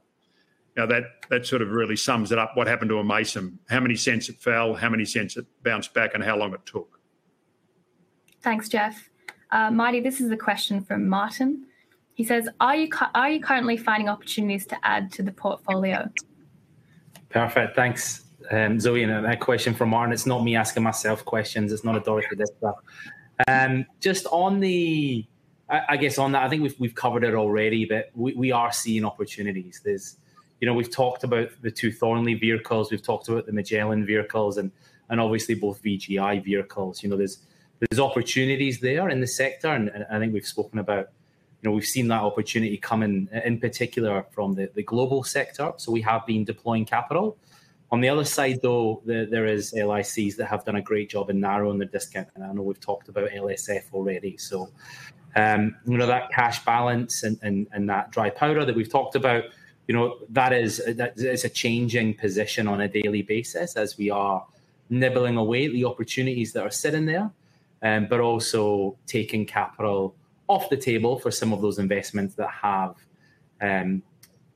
you know, that, that sort of really sums it up what happened to a Mason? how many cents it fell, how many cents it bounced back, and how long it took. Thanks, Jeff. Uh, Marty, this is a question from Martin. He says, "Are you are you currently finding opportunities to add to the portfolio?" Perfect. Thanks, um, Zoe. And a question from Martin. It's not me asking myself questions. It's not a Dorothy this stuff. Um, just on the, I, I, guess on that, I think we've we've covered it already, but we, we are seeing opportunities. There's, you know, we've talked about the two Thorney vehicles. We've talked about the Magellan vehicles, and and obviously both VGI vehicles. You know, there's there's opportunities there in the sector, and, and I think we've spoken about you know, we've seen that opportunity coming in, particular from the, the global sector. So we have been deploying capital. On the other side, though, the, there is LICs that have done a great job in narrowing the discount, and I know we've talked about LSF already. So, um, you know, that cash balance and, and, and that dry powder that we've talked about, you know, that is that is a changing position on a daily basis as we are nibbling away at the opportunities that are sitting there, um, but also taking capital off the table for some of those investments that have um,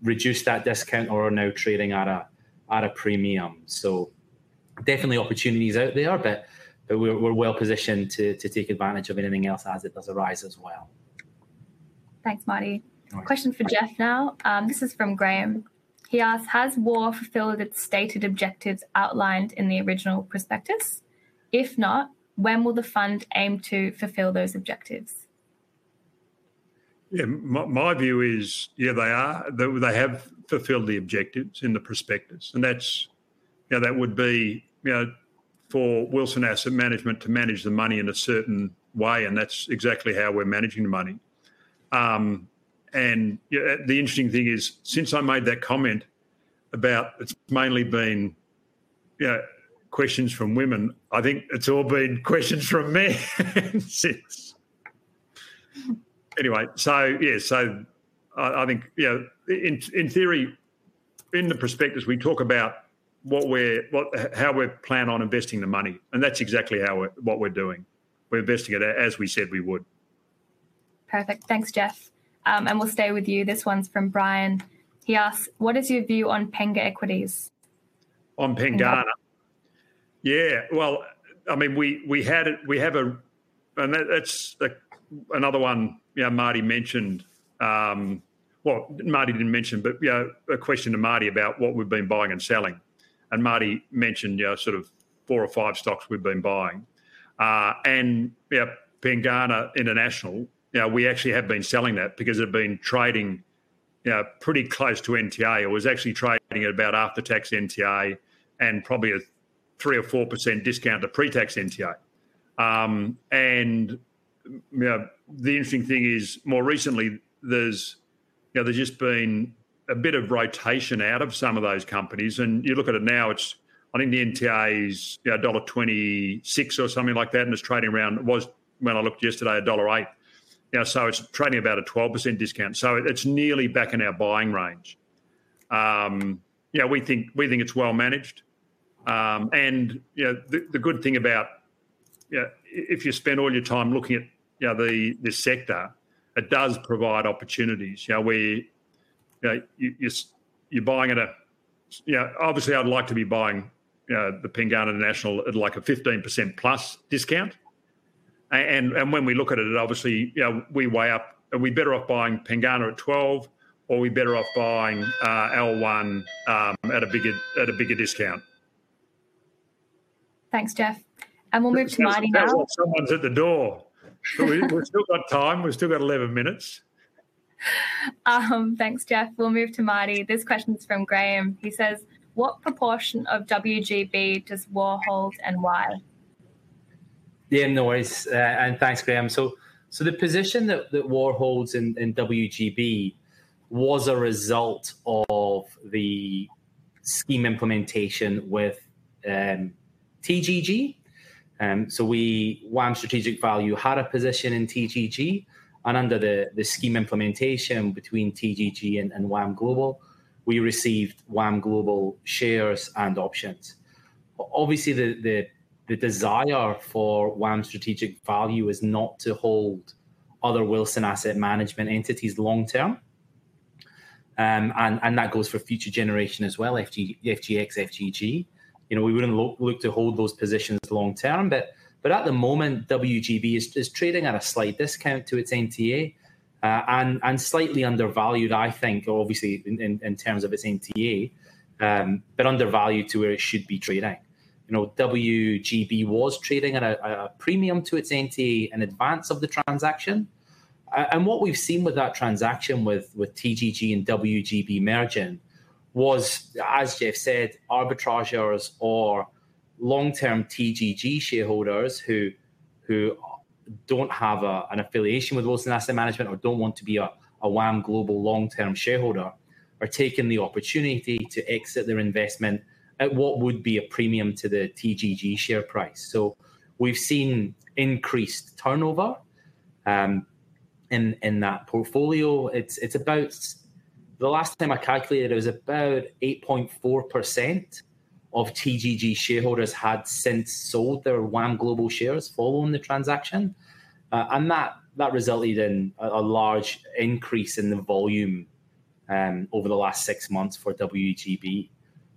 reduced that discount or are now trading at a at a premium. So definitely opportunities out there, but but we're, we're well positioned to to take advantage of anything else as it does arise as well. Thanks, Marty. Question for Jeff now. Um, this is from Graham. He asks, has WAR fulfilled its stated objectives outlined in the original prospectus? If not, when will the fund aim to fulfill those objectives? Yeah, my, my, view is yeah, they are. They, they have fulfilled the objectives in the prospectus, and that's you know, that would be you know for Wilson Asset Management to manage the money in a certain way, and that's exactly how we're managing the money. Um, and the interesting thing is, since I made that comment about it's mainly been, you know, questions from women. I think it's all been questions from men since anyway, so yeah, so I, I think yeah, in in theory, in the prospectus we talk about what we're what how we plan on investing the money, and that's exactly how we're, what we're doing. We're investing it as we said we would. Perfect. Thanks, Jeff. Um, and we'll stay with you. This one's from Brian. He asks, "What is your view on Pengana equities?" On Pengana, yeah. Well, I mean, we we had it. We have a, and that, that's a, another one you know, Marty mentioned, um, well, Marty didn't mention, but you know, a question to Marty about what we've been buying and selling. And Marty mentioned, you know, sort of four or five stocks we've been buying. Uh, and you know, Pengana International, you know, we actually have been selling that because it had been trading, you know, pretty close to NTA. It was actually trading at about after tax NTA and probably a three or four percent discount to pre-tax NTA. Um, and you know, the interesting thing is more recently there's you know there's just been a bit of rotation out of some of those companies, and you look at it now, it's I think the NTA is you know, dollar twenty six or something like that, and it's trading around. It was when I looked yesterday a dollar eight. You know, so it's trading about a twelve percent discount. So it's nearly back in our buying range. Um, yeah, we think we think it's well managed, um, and you know the, the good thing about you know, if you spend all your time looking at you know, the this sector, it does provide opportunities. You know, where you know, you, you're, you're buying at a, you know, obviously I'd like to be buying you know, the Pengana National at like a 15% plus discount. And, and when we look at it, obviously, you know, we weigh up, are we better off buying Pengana at 12 or are we better off buying uh, L1 um, at a bigger at a bigger discount? Thanks, Jeff. And we'll move to Marty now. Someone's at the door we, have still got time. We've still got 11 minutes. Um, thanks, Jeff. We'll move to Marty. This question is from Graham. He says, What proportion of WGB does WAR hold and why? Yeah, no worries. Uh, and thanks, Graham. So, so the position that, that WAR holds in, in WGB was a result of the scheme implementation with um, TGG, um, so we WAM Strategic Value had a position in TGG, and under the, the scheme implementation between TGG and, and WAM Global, we received WAM Global shares and options. Obviously, the, the, the desire for WAM Strategic Value is not to hold other Wilson Asset Management entities long term. Um, and, and that goes for future generation as well, FG, FGX, FGG. You know, we wouldn't look, look to hold those positions long term, but but at the moment, WGB is, is trading at a slight discount to its NTA uh, and, and slightly undervalued, I think, obviously, in, in, in terms of its NTA, um, but undervalued to where it should be trading. You know, WGB was trading at a, a premium to its NTA in advance of the transaction. And what we've seen with that transaction with, with TGG and WGB merging was, as Jeff said, arbitrageurs or long-term TGG shareholders who who don't have a, an affiliation with Wilson Asset Management or don't want to be a, a WAM Global long-term shareholder are taking the opportunity to exit their investment at what would be a premium to the TGG share price. So we've seen increased turnover um, in in that portfolio. It's it's about the last time I calculated it was about eight point four percent of TGG shareholders had since sold their WAM Global shares following the transaction, uh, and that that resulted in a, a, large increase in the volume um, over the last six months for WGB.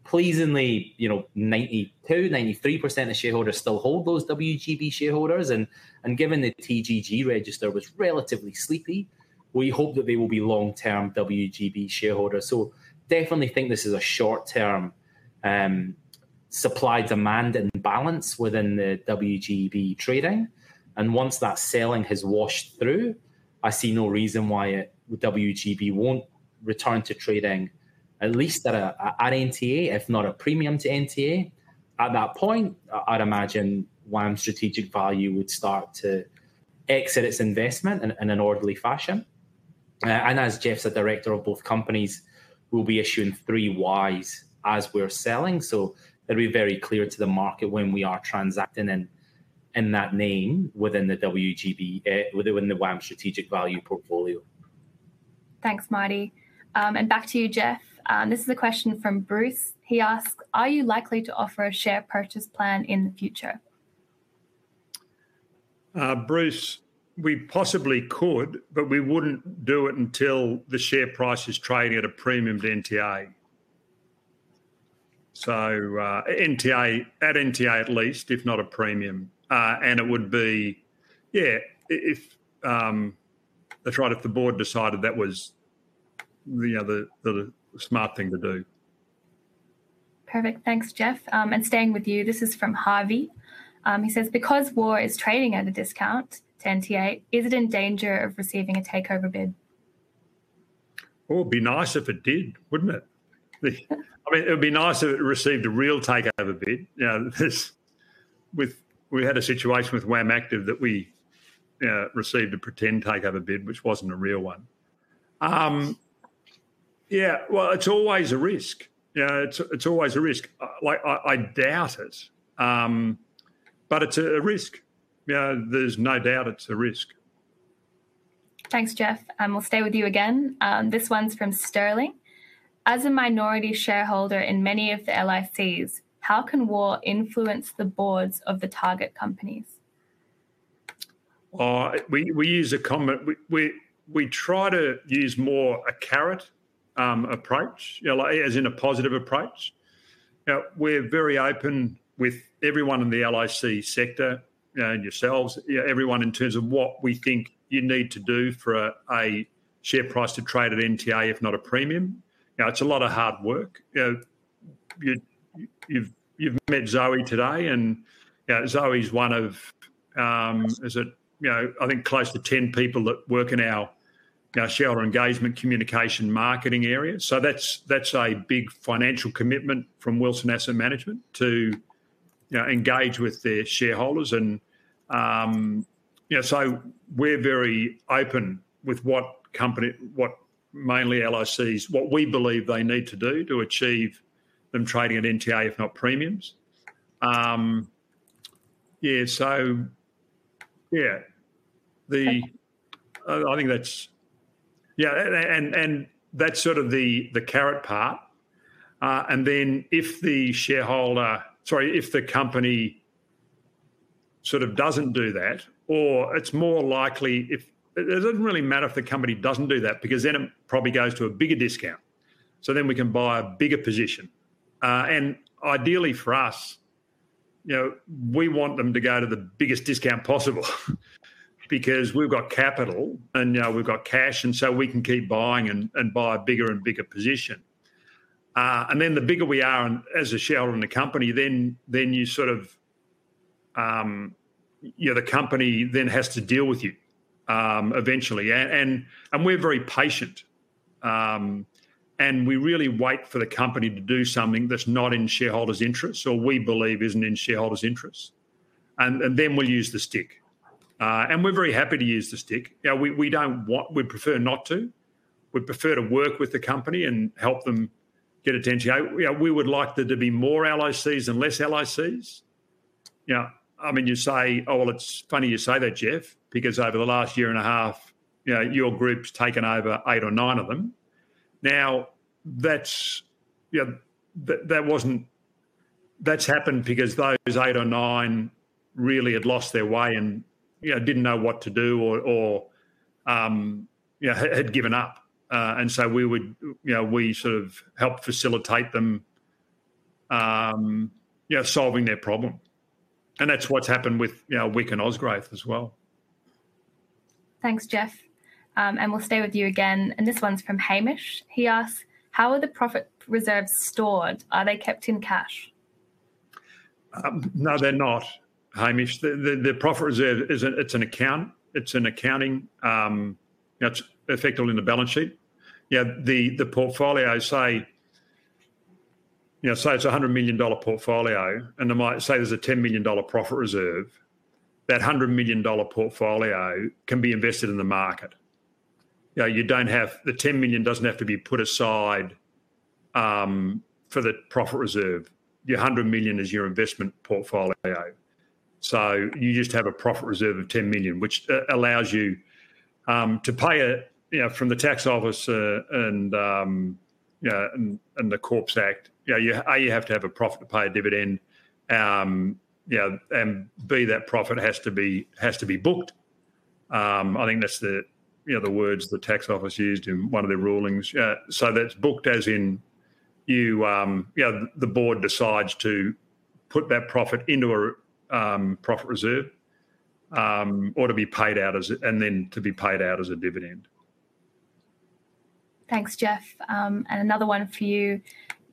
Pleasingly, you know, 92, 93% of shareholders still hold those WGB shareholders. And, and given the TGG register was relatively sleepy, we hope that they will be long term WGB shareholders. So, definitely think this is a short term um, supply demand imbalance within the WGB trading. And once that selling has washed through, I see no reason why it, WGB won't return to trading at least at a at NTA, if not a premium to NTA. At that point, I'd imagine WAM strategic value would start to exit its investment in, in an orderly fashion. Uh, and as Jeff's a director of both companies, we'll be issuing three Ys as we're selling. So it'll be very clear to the market when we are transacting in in that name within the WGB uh, within the WAM strategic value portfolio. Thanks, Marty. Um, and back to you, Jeff. Um, this is a question from Bruce. He asks, "Are you likely to offer a share purchase plan in the future?" Uh, Bruce, we possibly could, but we wouldn't do it until the share price is trading at a premium to NTA. So uh, NTA at NTA at least, if not a premium, uh, and it would be, yeah, if um, that's right. If the board decided that was, you know, the the smart thing to do. Perfect. Thanks, Jeff. Um, and staying with you, this is from Harvey. Um, he says, because WAR is trading at a discount to NTA, is it in danger of receiving a takeover bid? Well, it'd be nice if it did, wouldn't it? I mean, it would be nice if it received a real takeover bid. You know, this, with we had a situation with WAM Active that we know, received a pretend takeover bid, which wasn't a real one. Um, yeah, well, it's always a risk. Yeah, it's it's always a risk. Uh, like I, I doubt it, um, but it's a, risk. Yeah, there's no doubt it's a risk. Thanks, Jeff. Um, we'll stay with you again. Um, this one's from Sterling. As a minority shareholder in many of the LICs, how can WAR influence the boards of the target companies? Uh, we, we use a comment, we, we, we try to use more a carrot um, approach, you know, as in a positive approach. You know, we're very open with everyone in the LIC sector you know, and yourselves, you know, everyone in terms of what we think you need to do for a, a share price to trade at NTA, if not a premium you know, it's a lot of hard work. You know, you, you've you've met Zoe today, and you know, Zoe's one of um, is it you know I think close to ten people that work in our know, shareholder engagement, communication, marketing area. So that's that's a big financial commitment from Wilson Asset Management to you know, engage with their shareholders, and um, so we're very open with what company what mainly LICs, what we believe they need to do to achieve them trading at NTA, if not premiums. Um, yeah, so yeah, the I think that's yeah, and and that's sort of the the carrot part. Uh, and then if the shareholder, sorry, if the company sort of doesn't do that, or it's more likely if it doesn't really matter if the company doesn't do that because then it probably goes to a bigger discount. So then we can buy a bigger position. Uh, and ideally for us, you know, we want them to go to the biggest discount possible because we've got capital and you know, we've got cash, and so we can keep buying and, and buy a bigger and bigger position. Uh, and then the bigger we are and as a shareholder in the company, then then you sort of, um, you know, the company then has to deal with you um, eventually, and, and, and we're very patient, um, and we really wait for the company to do something that's not in shareholders' interests or we believe isn't in shareholders' interests, and, and then we'll use the stick, uh, and we're very happy to use the stick. Know, we we don't want we prefer not to, we prefer to work with the company and help them get attention. You know, we would like there to be more LICs and less LICs. You know, I mean, you say, oh well, it's funny you say that, Jeff because over the last year and a half, you know, your group's taken over eight or nine of them. Now, that's you know, that wasn't that's happened because those eight or nine really had lost their way and you know didn't know what to do or or um, you know had given up. Uh, and so we would, you know, we sort of help facilitate them, um, you know, solving their problem, and that's what's happened with you know WIC and Ozgrowth as well. Thanks, Jeff. Um, and we'll stay with you again. And this one's from Hamish. He asks, "How are the profit reserves stored? Are they kept in cash?" Um, no, they're not, Hamish. The, the, the profit reserve is a, it's an account. It's an accounting. Um, you know, it's effectively in the balance sheet. Yeah, the the portfolio say. You know, say it's a hundred million dollar portfolio, and I might say there's a ten million dollar profit reserve that $100 million portfolio can be invested in the market. You know, you don't have the 10 million doesn't have to be put aside um, for the profit reserve. Your 100 million is your investment portfolio. So you just have a profit reserve of 10 million, which uh, allows you um, to pay a, you know, from the tax office uh, and, um, you know, and, and, the Corps Act. You know, you, a, you have to have a profit to pay a dividend. Um, yeah, and b that profit has to be has to be booked. Um, I think that's the you know the words the tax office used in one of their rulings. Uh, so that's booked as in you um, you know, the board decides to put that profit into a um, profit reserve um, or to be paid out as and then to be paid out as a dividend. Thanks, Jeff. Um, and another one for you.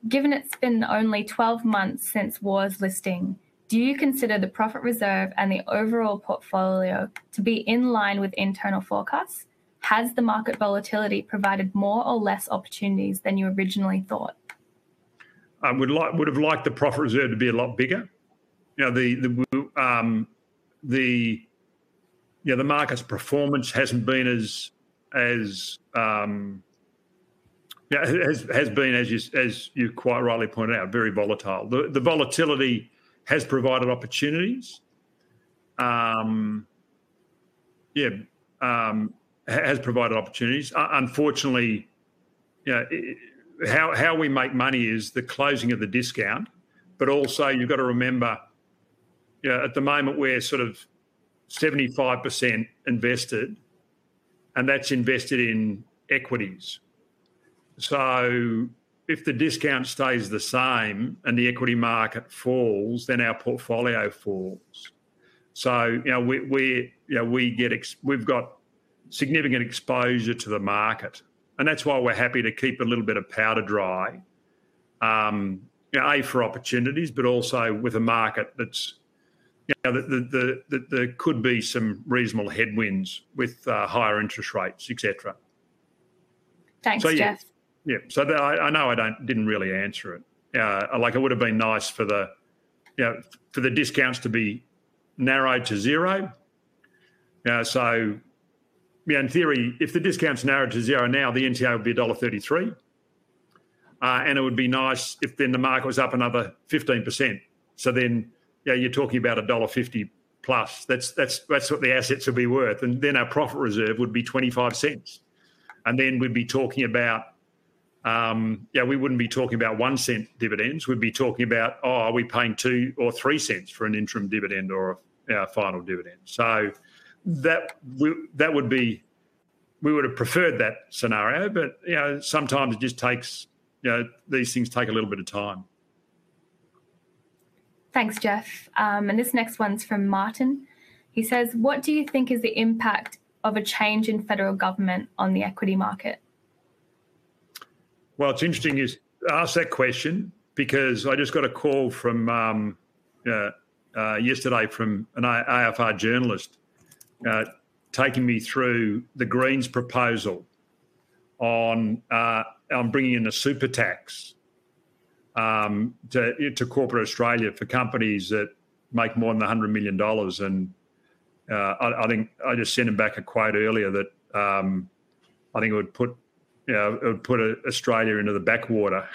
Given it's been only 12 months since WAR's listing, do you consider the profit reserve and the overall portfolio to be in line with internal forecasts? Has the market volatility provided more or less opportunities than you originally thought? I would like would have liked the profit reserve to be a lot bigger. You know, the the um, the yeah, the market's performance hasn't been as as um, yeah, has has been as you as you quite rightly pointed out, very volatile. The the volatility has provided opportunities. Um, yeah, um, has provided opportunities. Uh, unfortunately, you know, it, how how we make money is the closing of the discount, but also you've got to remember, you know, at the moment we're sort of seventy five percent invested, and that's invested in equities. So if the discount stays the same and the equity market falls, then our portfolio falls. So you know we we you know we get ex- we've got significant exposure to the market, and that's why we're happy to keep a little bit of powder dry. Um, you know, a for opportunities, but also with a market that's you know the, the, the, the there could be some reasonable headwinds with uh, higher interest rates, etc. Thanks, so, yeah, Jeff. Yeah, so I, I, know I don't didn't really answer it. Uh, like it would have been nice for the, you know, for the discounts to be narrowed to zero. Yeah, so yeah, in theory, if the discount's narrowed to zero now, the NTA would be $1.33. Uh, and it would be nice if then the market was up another 15%. So then, yeah, you're talking about $1.50 plus. That's that's that's what the assets would be worth, and then our profit reserve would be twenty five cents, and then we'd be talking about. Um, yeah, we wouldn't be talking about one cent dividends. We'd be talking about, oh, are we paying two or three cents for an interim dividend or our final dividend? So that we, that would be, we would have preferred that scenario, but you know, sometimes it just takes, you know, these things take a little bit of time. Thanks, Jeff. Um, and this next one's from Martin. He says, What do you think is the impact of a change in federal government on the equity market? Well, it's interesting you ask that question because I just got a call from um, uh, uh, yesterday from an AFR journalist uh, taking me through the Greens proposal on uh, on bringing in a super tax um, to, to corporate Australia for companies that make more than $100 million. And uh, I, I, think I just sent him back a quote earlier that um, I think it would put, you know, it would put a, Australia into the backwater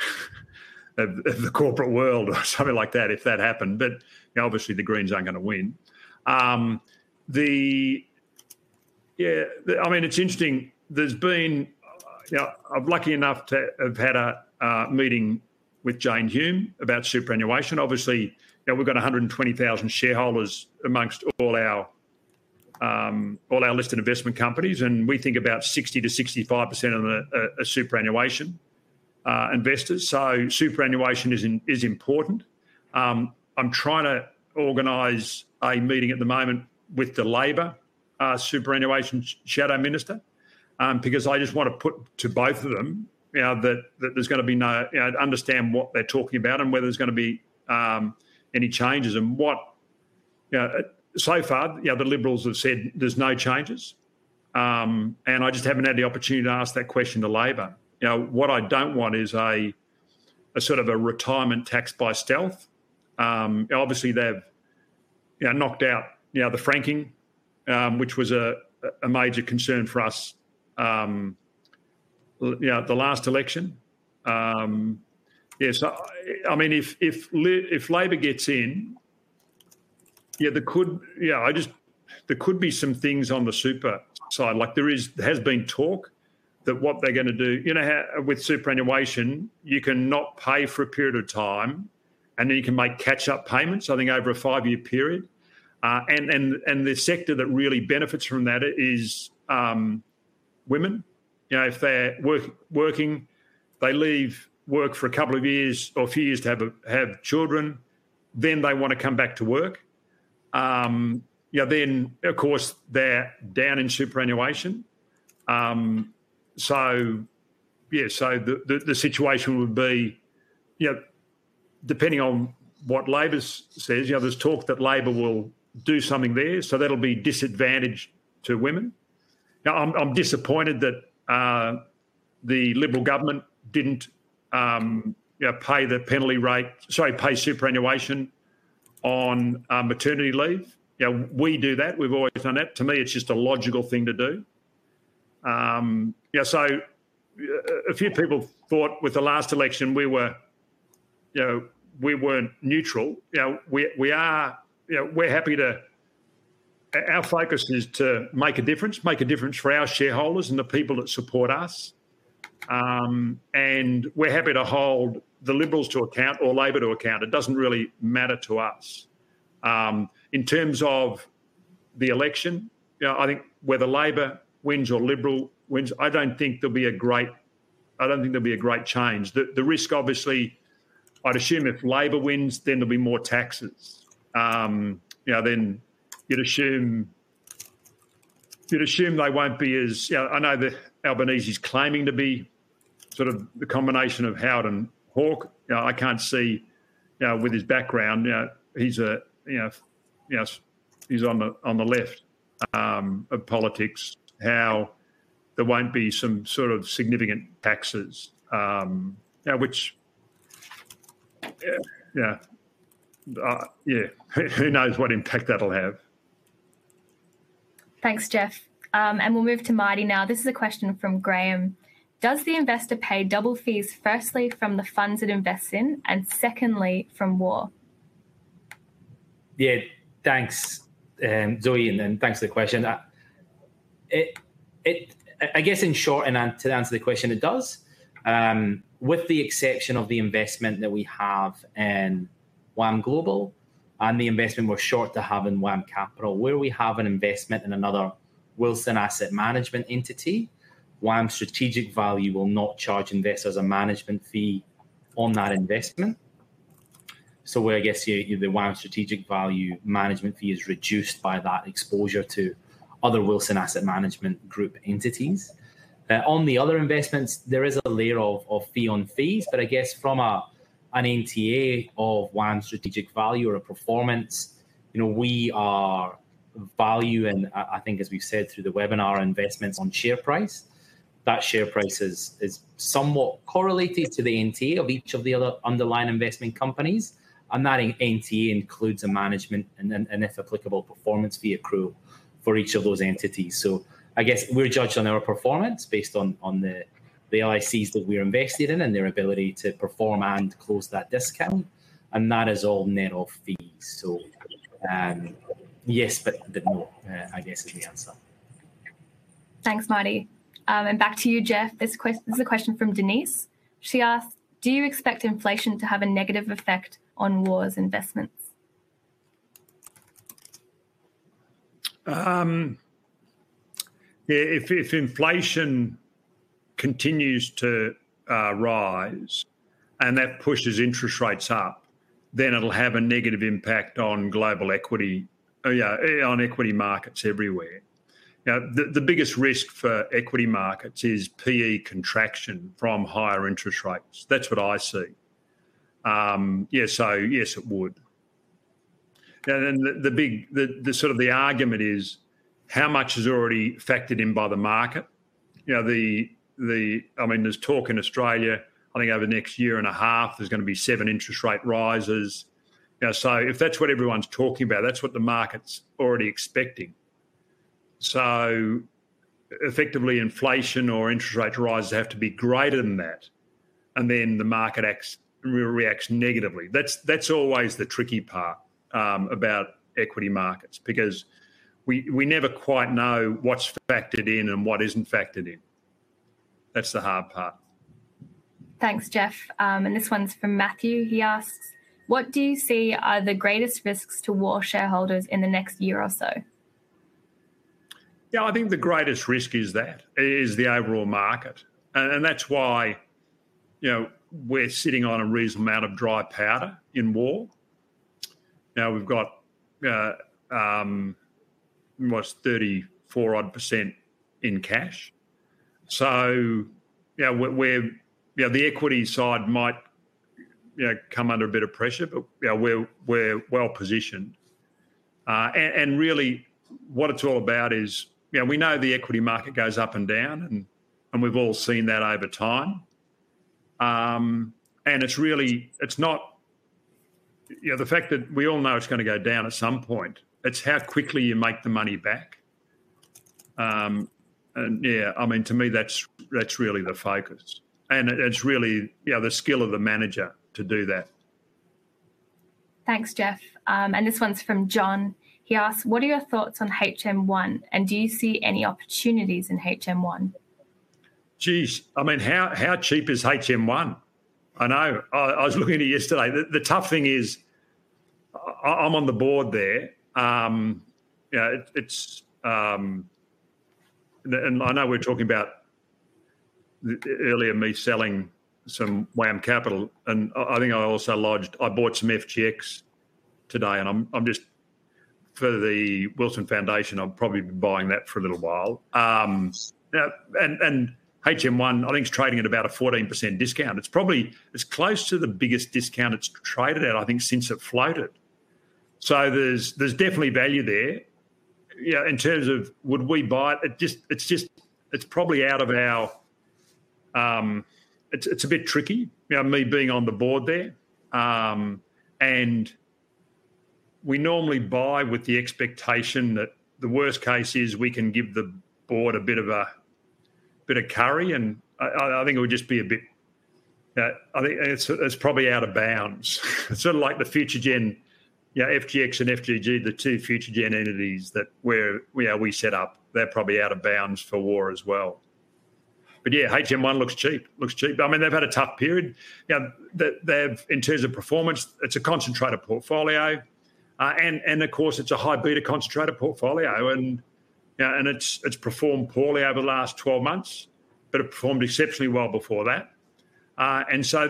of, of, the corporate world or something like that if that happened. But you know, obviously the Greens aren't going to win. Um, the yeah, I mean it's interesting. There's been, you know, I'm lucky enough to have had a uh, meeting with Jane Hume about superannuation. Obviously, you know, we've got 120,000 shareholders amongst all our um, all our listed investment companies, and we think about 60 to 65 percent of the uh, superannuation uh, investors. So superannuation is in, is important. Um, I'm trying to organise a meeting at the moment with the Labor uh, superannuation shadow minister um, because I just want to put to both of them you know, that, that there's going to be no, you know, understand what they're talking about and whether there's going to be um, any changes. And what, you know, so far, you know, the Liberals have said there's no changes. Um, and I just haven't had the opportunity to ask that question to Labor. You know, what I don't want is a, a sort of a retirement tax by stealth. Um, obviously, they've you know, knocked out you know, the franking, um, which was a, a major concern for us um, you know, the last election. Um, yes, I, I mean, if if if Labor gets in, yeah, there could, yeah, I just there could be some things on the super side. Like there is has been talk that what they're going to do, you know, how, with superannuation, you can not pay for a period of time, and then you can make catch up payments. I think over a five year period, uh, and and and the sector that really benefits from that is um, women you know, if they're work, working, they leave work for a couple of years or a few years to have a, have children, then they want to come back to work. Um, then of course they're down in superannuation. Um, so yeah, so the, the, the situation would be, you know, depending on what Labor says, you know, there's talk that Labor will do something there, so that'll be disadvantage to women. Now, I'm, I'm disappointed that uh, the Liberal government didn't um, you know, pay the penalty rate, sorry, pay superannuation on uh, maternity leave. You know, we do that. We've always done that. To me, it's just a logical thing to do. Um, yeah, so uh, a few people thought with the last election we were, you know, we weren't neutral. You know, we we are. You know, we're happy to our focus is to make a difference, make a difference for our shareholders and the people that support us. Um, and we're happy to hold the Liberals to account or Labor to account. It doesn't really matter to us. Um, in terms of the election, you know, I think whether Labor wins or Liberal wins, I don't think there'll be a great. I don't think there'll be a great change. The, the risk, obviously, I'd assume if Labor wins, then there'll be more taxes. Um, you know, then you'd assume you'd assume they won't be as. You know, I know that Albanese's claiming to be sort of the combination of Howard and Hawke. You know, I can't see, you know, with his background, you know, he's a, you know, you know, he's on the on the left um, of politics. How there won't be some sort of significant taxes, um, you know, which, yeah, yeah, uh, yeah, who knows what impact that'll have. Thanks, Jeff. Um, and we'll move to Marty now. This is a question from Graham. Does the investor pay double fees, firstly, from the funds it invests in, and secondly, from WAR? Yeah, thanks, um, Zoe, and, and, thanks for the question. Uh, it, it, I guess, in short, and to answer the question, it does. Um, with the exception of the investment that we have in WAM Global and the investment we're short to have in WAM Capital, where we have an investment in another Wilson Asset Management entity, WAM Strategic Value will not charge investors a management fee on that investment. So where I guess you, you, the WAM Strategic Value management fee is reduced by that exposure to other Wilson Asset Management Group entities. Uh, on the other investments, there is a layer of, of fee on fees, but I guess from a an NTA of WAM Strategic Value or a performance, you know, we are valuing, I think, as we've said through the webinar, investments on share price that share price is, is somewhat correlated to the NTA of each of the other underlying investment companies. And that NTA includes a management and, and, and if applicable, performance fee accrual for each of those entities. So I guess we're judged on our performance based on, on the, the LICs that we're invested in and their ability to perform and close that discount. And that is all net of fees. So um, yes, but, but no, uh, I guess is the answer. Thanks, Marty. Um, and back to you, Jeff. This, this is a question from Denise. She asked, "Do you expect inflation to have a negative effect on WAR's investments?" Um, yeah, if, if inflation continues to uh, rise and that pushes interest rates up, then it'll have a negative impact on global equity, uh, yeah, on equity markets everywhere. Now, the, the biggest risk for equity markets is PE contraction from higher interest rates. That's what I see. Um, yeah, so yes, it would. And the, the big, the, the sort of the argument is how much is already factored in by the market. You know, the the I mean, there's talk in Australia. I think over the next year and a half, there's going to be seven interest rate rises. You so if that's what everyone's talking about, that's what the market's already expecting. So effectively, inflation or interest rate rises have to be greater than that, and then the market acts reacts negatively. That's that's always the tricky part um, about equity markets because we we never quite know what's factored in and what isn't factored in. That's the hard part. Thanks, Jeff. Um, and this one's from Matthew. He asks, "What do you see are the greatest risks to WAR shareholders in the next year or so?" Yeah, I think the greatest risk is that is the overall market, and, and that's why, you know, we're sitting on a reasonable amount of dry powder in WAR. Now we've got uh, um, what's thirty four odd percent in cash, so yeah, we're, we're you know, the equity side might you know, come under a bit of pressure, but you know, we're we're well positioned, uh, and, and really what it's all about is you know, we know the equity market goes up and down, and and we've all seen that over time. Um, and it's really it's not you know the fact that we all know it's going to go down at some point. It's how quickly you make the money back. Um, and yeah, I mean to me that's that's really the focus, and it's really you know the skill of the manager to do that. Thanks, Jeff. Um, and this one's from John. He asks, What are your thoughts on HM1 and do you see any opportunities in HM1? Geez, I mean, how, how cheap is HM1? I know. I, I was looking at it yesterday. The, the tough thing is, I, am on the board there. Um, yeah, it, it's, um, and I know we are talking about earlier me selling some WAM Capital, and I think I also lodged. I bought some FGX today, and I'm I'm just for the Wilson Foundation, I'll probably be buying that for a little while. Um, and and HM1, I think, is trading at about a 14% discount. It's probably it's close to the biggest discount it's traded at, I think, since it floated. So there's there's definitely value there. Yeah, in terms of would we buy it? It just it's just it's probably out of our. Um, it's it's a bit tricky. You know, me being on the board there, um, and we normally buy with the expectation that the worst case is we can give the board a bit of a bit of curry, and I, I think it would just be a bit. Uh, I think it's, it's probably out of bounds. it's sort of like the future gen yeah, FGX and FGG, the two future gen entities that we're, we, we set up, they're probably out of bounds for WAR as well. But yeah, HM1 looks cheap. Looks cheap. I mean, they've had a tough period. Yeah, they've in terms of performance, it's a concentrated portfolio, uh, and and of course it's a high beta concentrated portfolio, and yeah, and it's it's performed poorly over the last twelve months, but it performed exceptionally well before that, uh, and so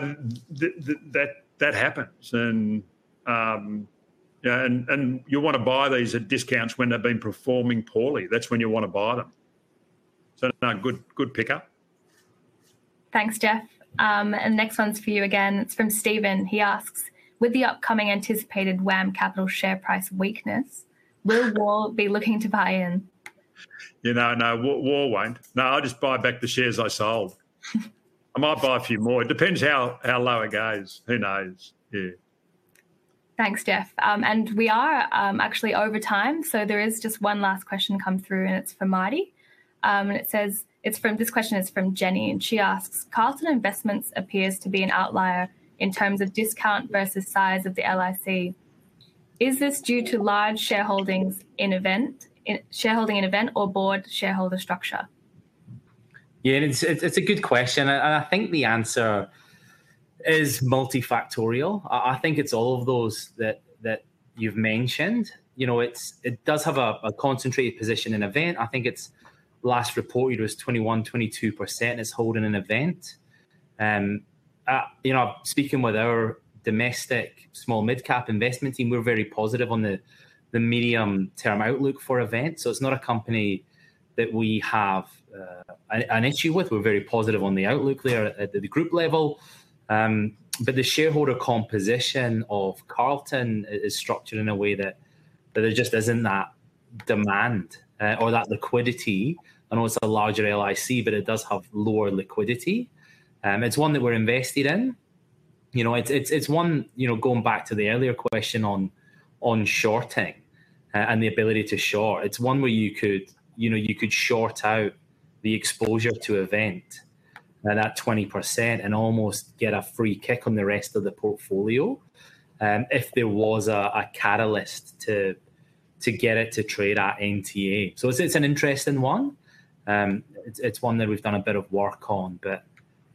th- th- that that happens, and um, yeah, and and you want to buy these at discounts when they've been performing poorly. That's when you want to buy them. So no, good good pickup. Thanks, Jeff. Um, and the next one's for you again. It's from Stephen. He asks, with the upcoming anticipated WAM Capital share price weakness, will WAR be looking to buy in? You know, no, WAR won't. No, I'll just buy back the shares I sold. I might buy a few more. It depends how, how low it goes. Who knows? Yeah. Thanks, Jeff. Um, and we are um, actually over time. So there is just one last question come through, and it's from Marty. Um, and it says, it's from this question is from Jenny, and she asks Carlton Investments appears to be an outlier in terms of discount versus size of the LIC. Is this due to large shareholdings in Event, in, shareholding in Event, or board shareholder structure? Yeah, it's, it's a good question, and I think the answer is multifactorial. I, I think it's all of those that that you've mentioned. You know, it's it does have a, a concentrated position in Event. I think it's last reported was 21, 22% is holding an Event. Um, uh, you know, speaking with our domestic small mid cap investment team, we're very positive on the, the medium term outlook for Event. So it's not a company that we have uh, an, an, issue with. We're very positive on the outlook there at the group level. Um, but the shareholder composition of Carlton is structured in a way that, that there just isn't that demand uh, or that liquidity. I know it's a larger LIC, but it does have lower liquidity. Um, it's one that we're invested in. You know, it's it's it's one. You know, going back to the earlier question on on shorting uh, and the ability to short. It's one where you could you know you could short out the exposure to Event at that twenty percent and almost get a free kick on the rest of the portfolio. Um, if there was a, a catalyst to to get it to trade at NTA. So it's, it's an interesting one. Um, it's, it's one that we've done a bit of work on, but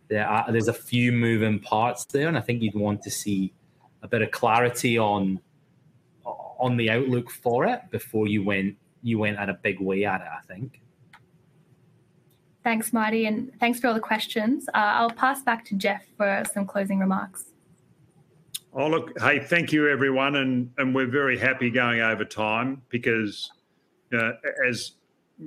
there are, there's a few moving parts there, and I think you'd want to see a bit of clarity on on the outlook for it before you went you went at a big way at it. I think. Thanks, Marty, and thanks for all the questions. Uh, I'll pass back to Jeff for some closing remarks. Oh, look, hey, thank you, everyone. And, and we're very happy going over time because, uh, as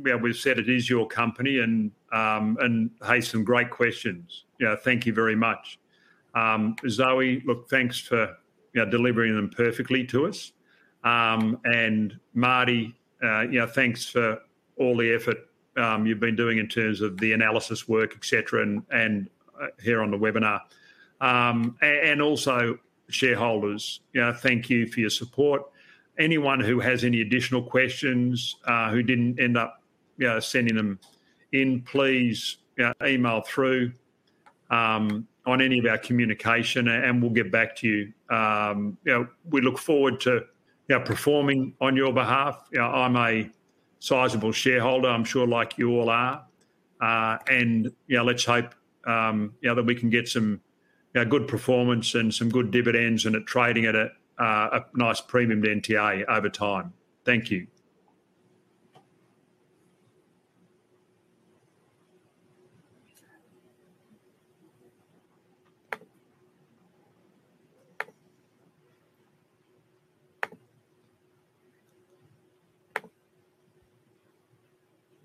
yeah, we've said, it is your company. And, um, and hey, some great questions. Yeah, thank you very much. Um, Zoe, look, thanks for you know, delivering them perfectly to us. Um, and Marty, uh, you know, thanks for all the effort um, you've been doing in terms of the analysis work, etc., and and uh, here on the webinar, um, and also shareholders, you know, thank you for your support. Anyone who has any additional questions uh, who didn't end up you know, sending them in, please you know, email through um, on any of our communication and we'll get back to you. Um, you know, we look forward to you know, performing on your behalf. You know, I'm a sizable shareholder, I'm sure, like you all are. Uh, and you know, let's hope um, you know, that we can get some you know, good performance and some good dividends and at trading at a, uh, a nice premium to NTA over time. Thank you.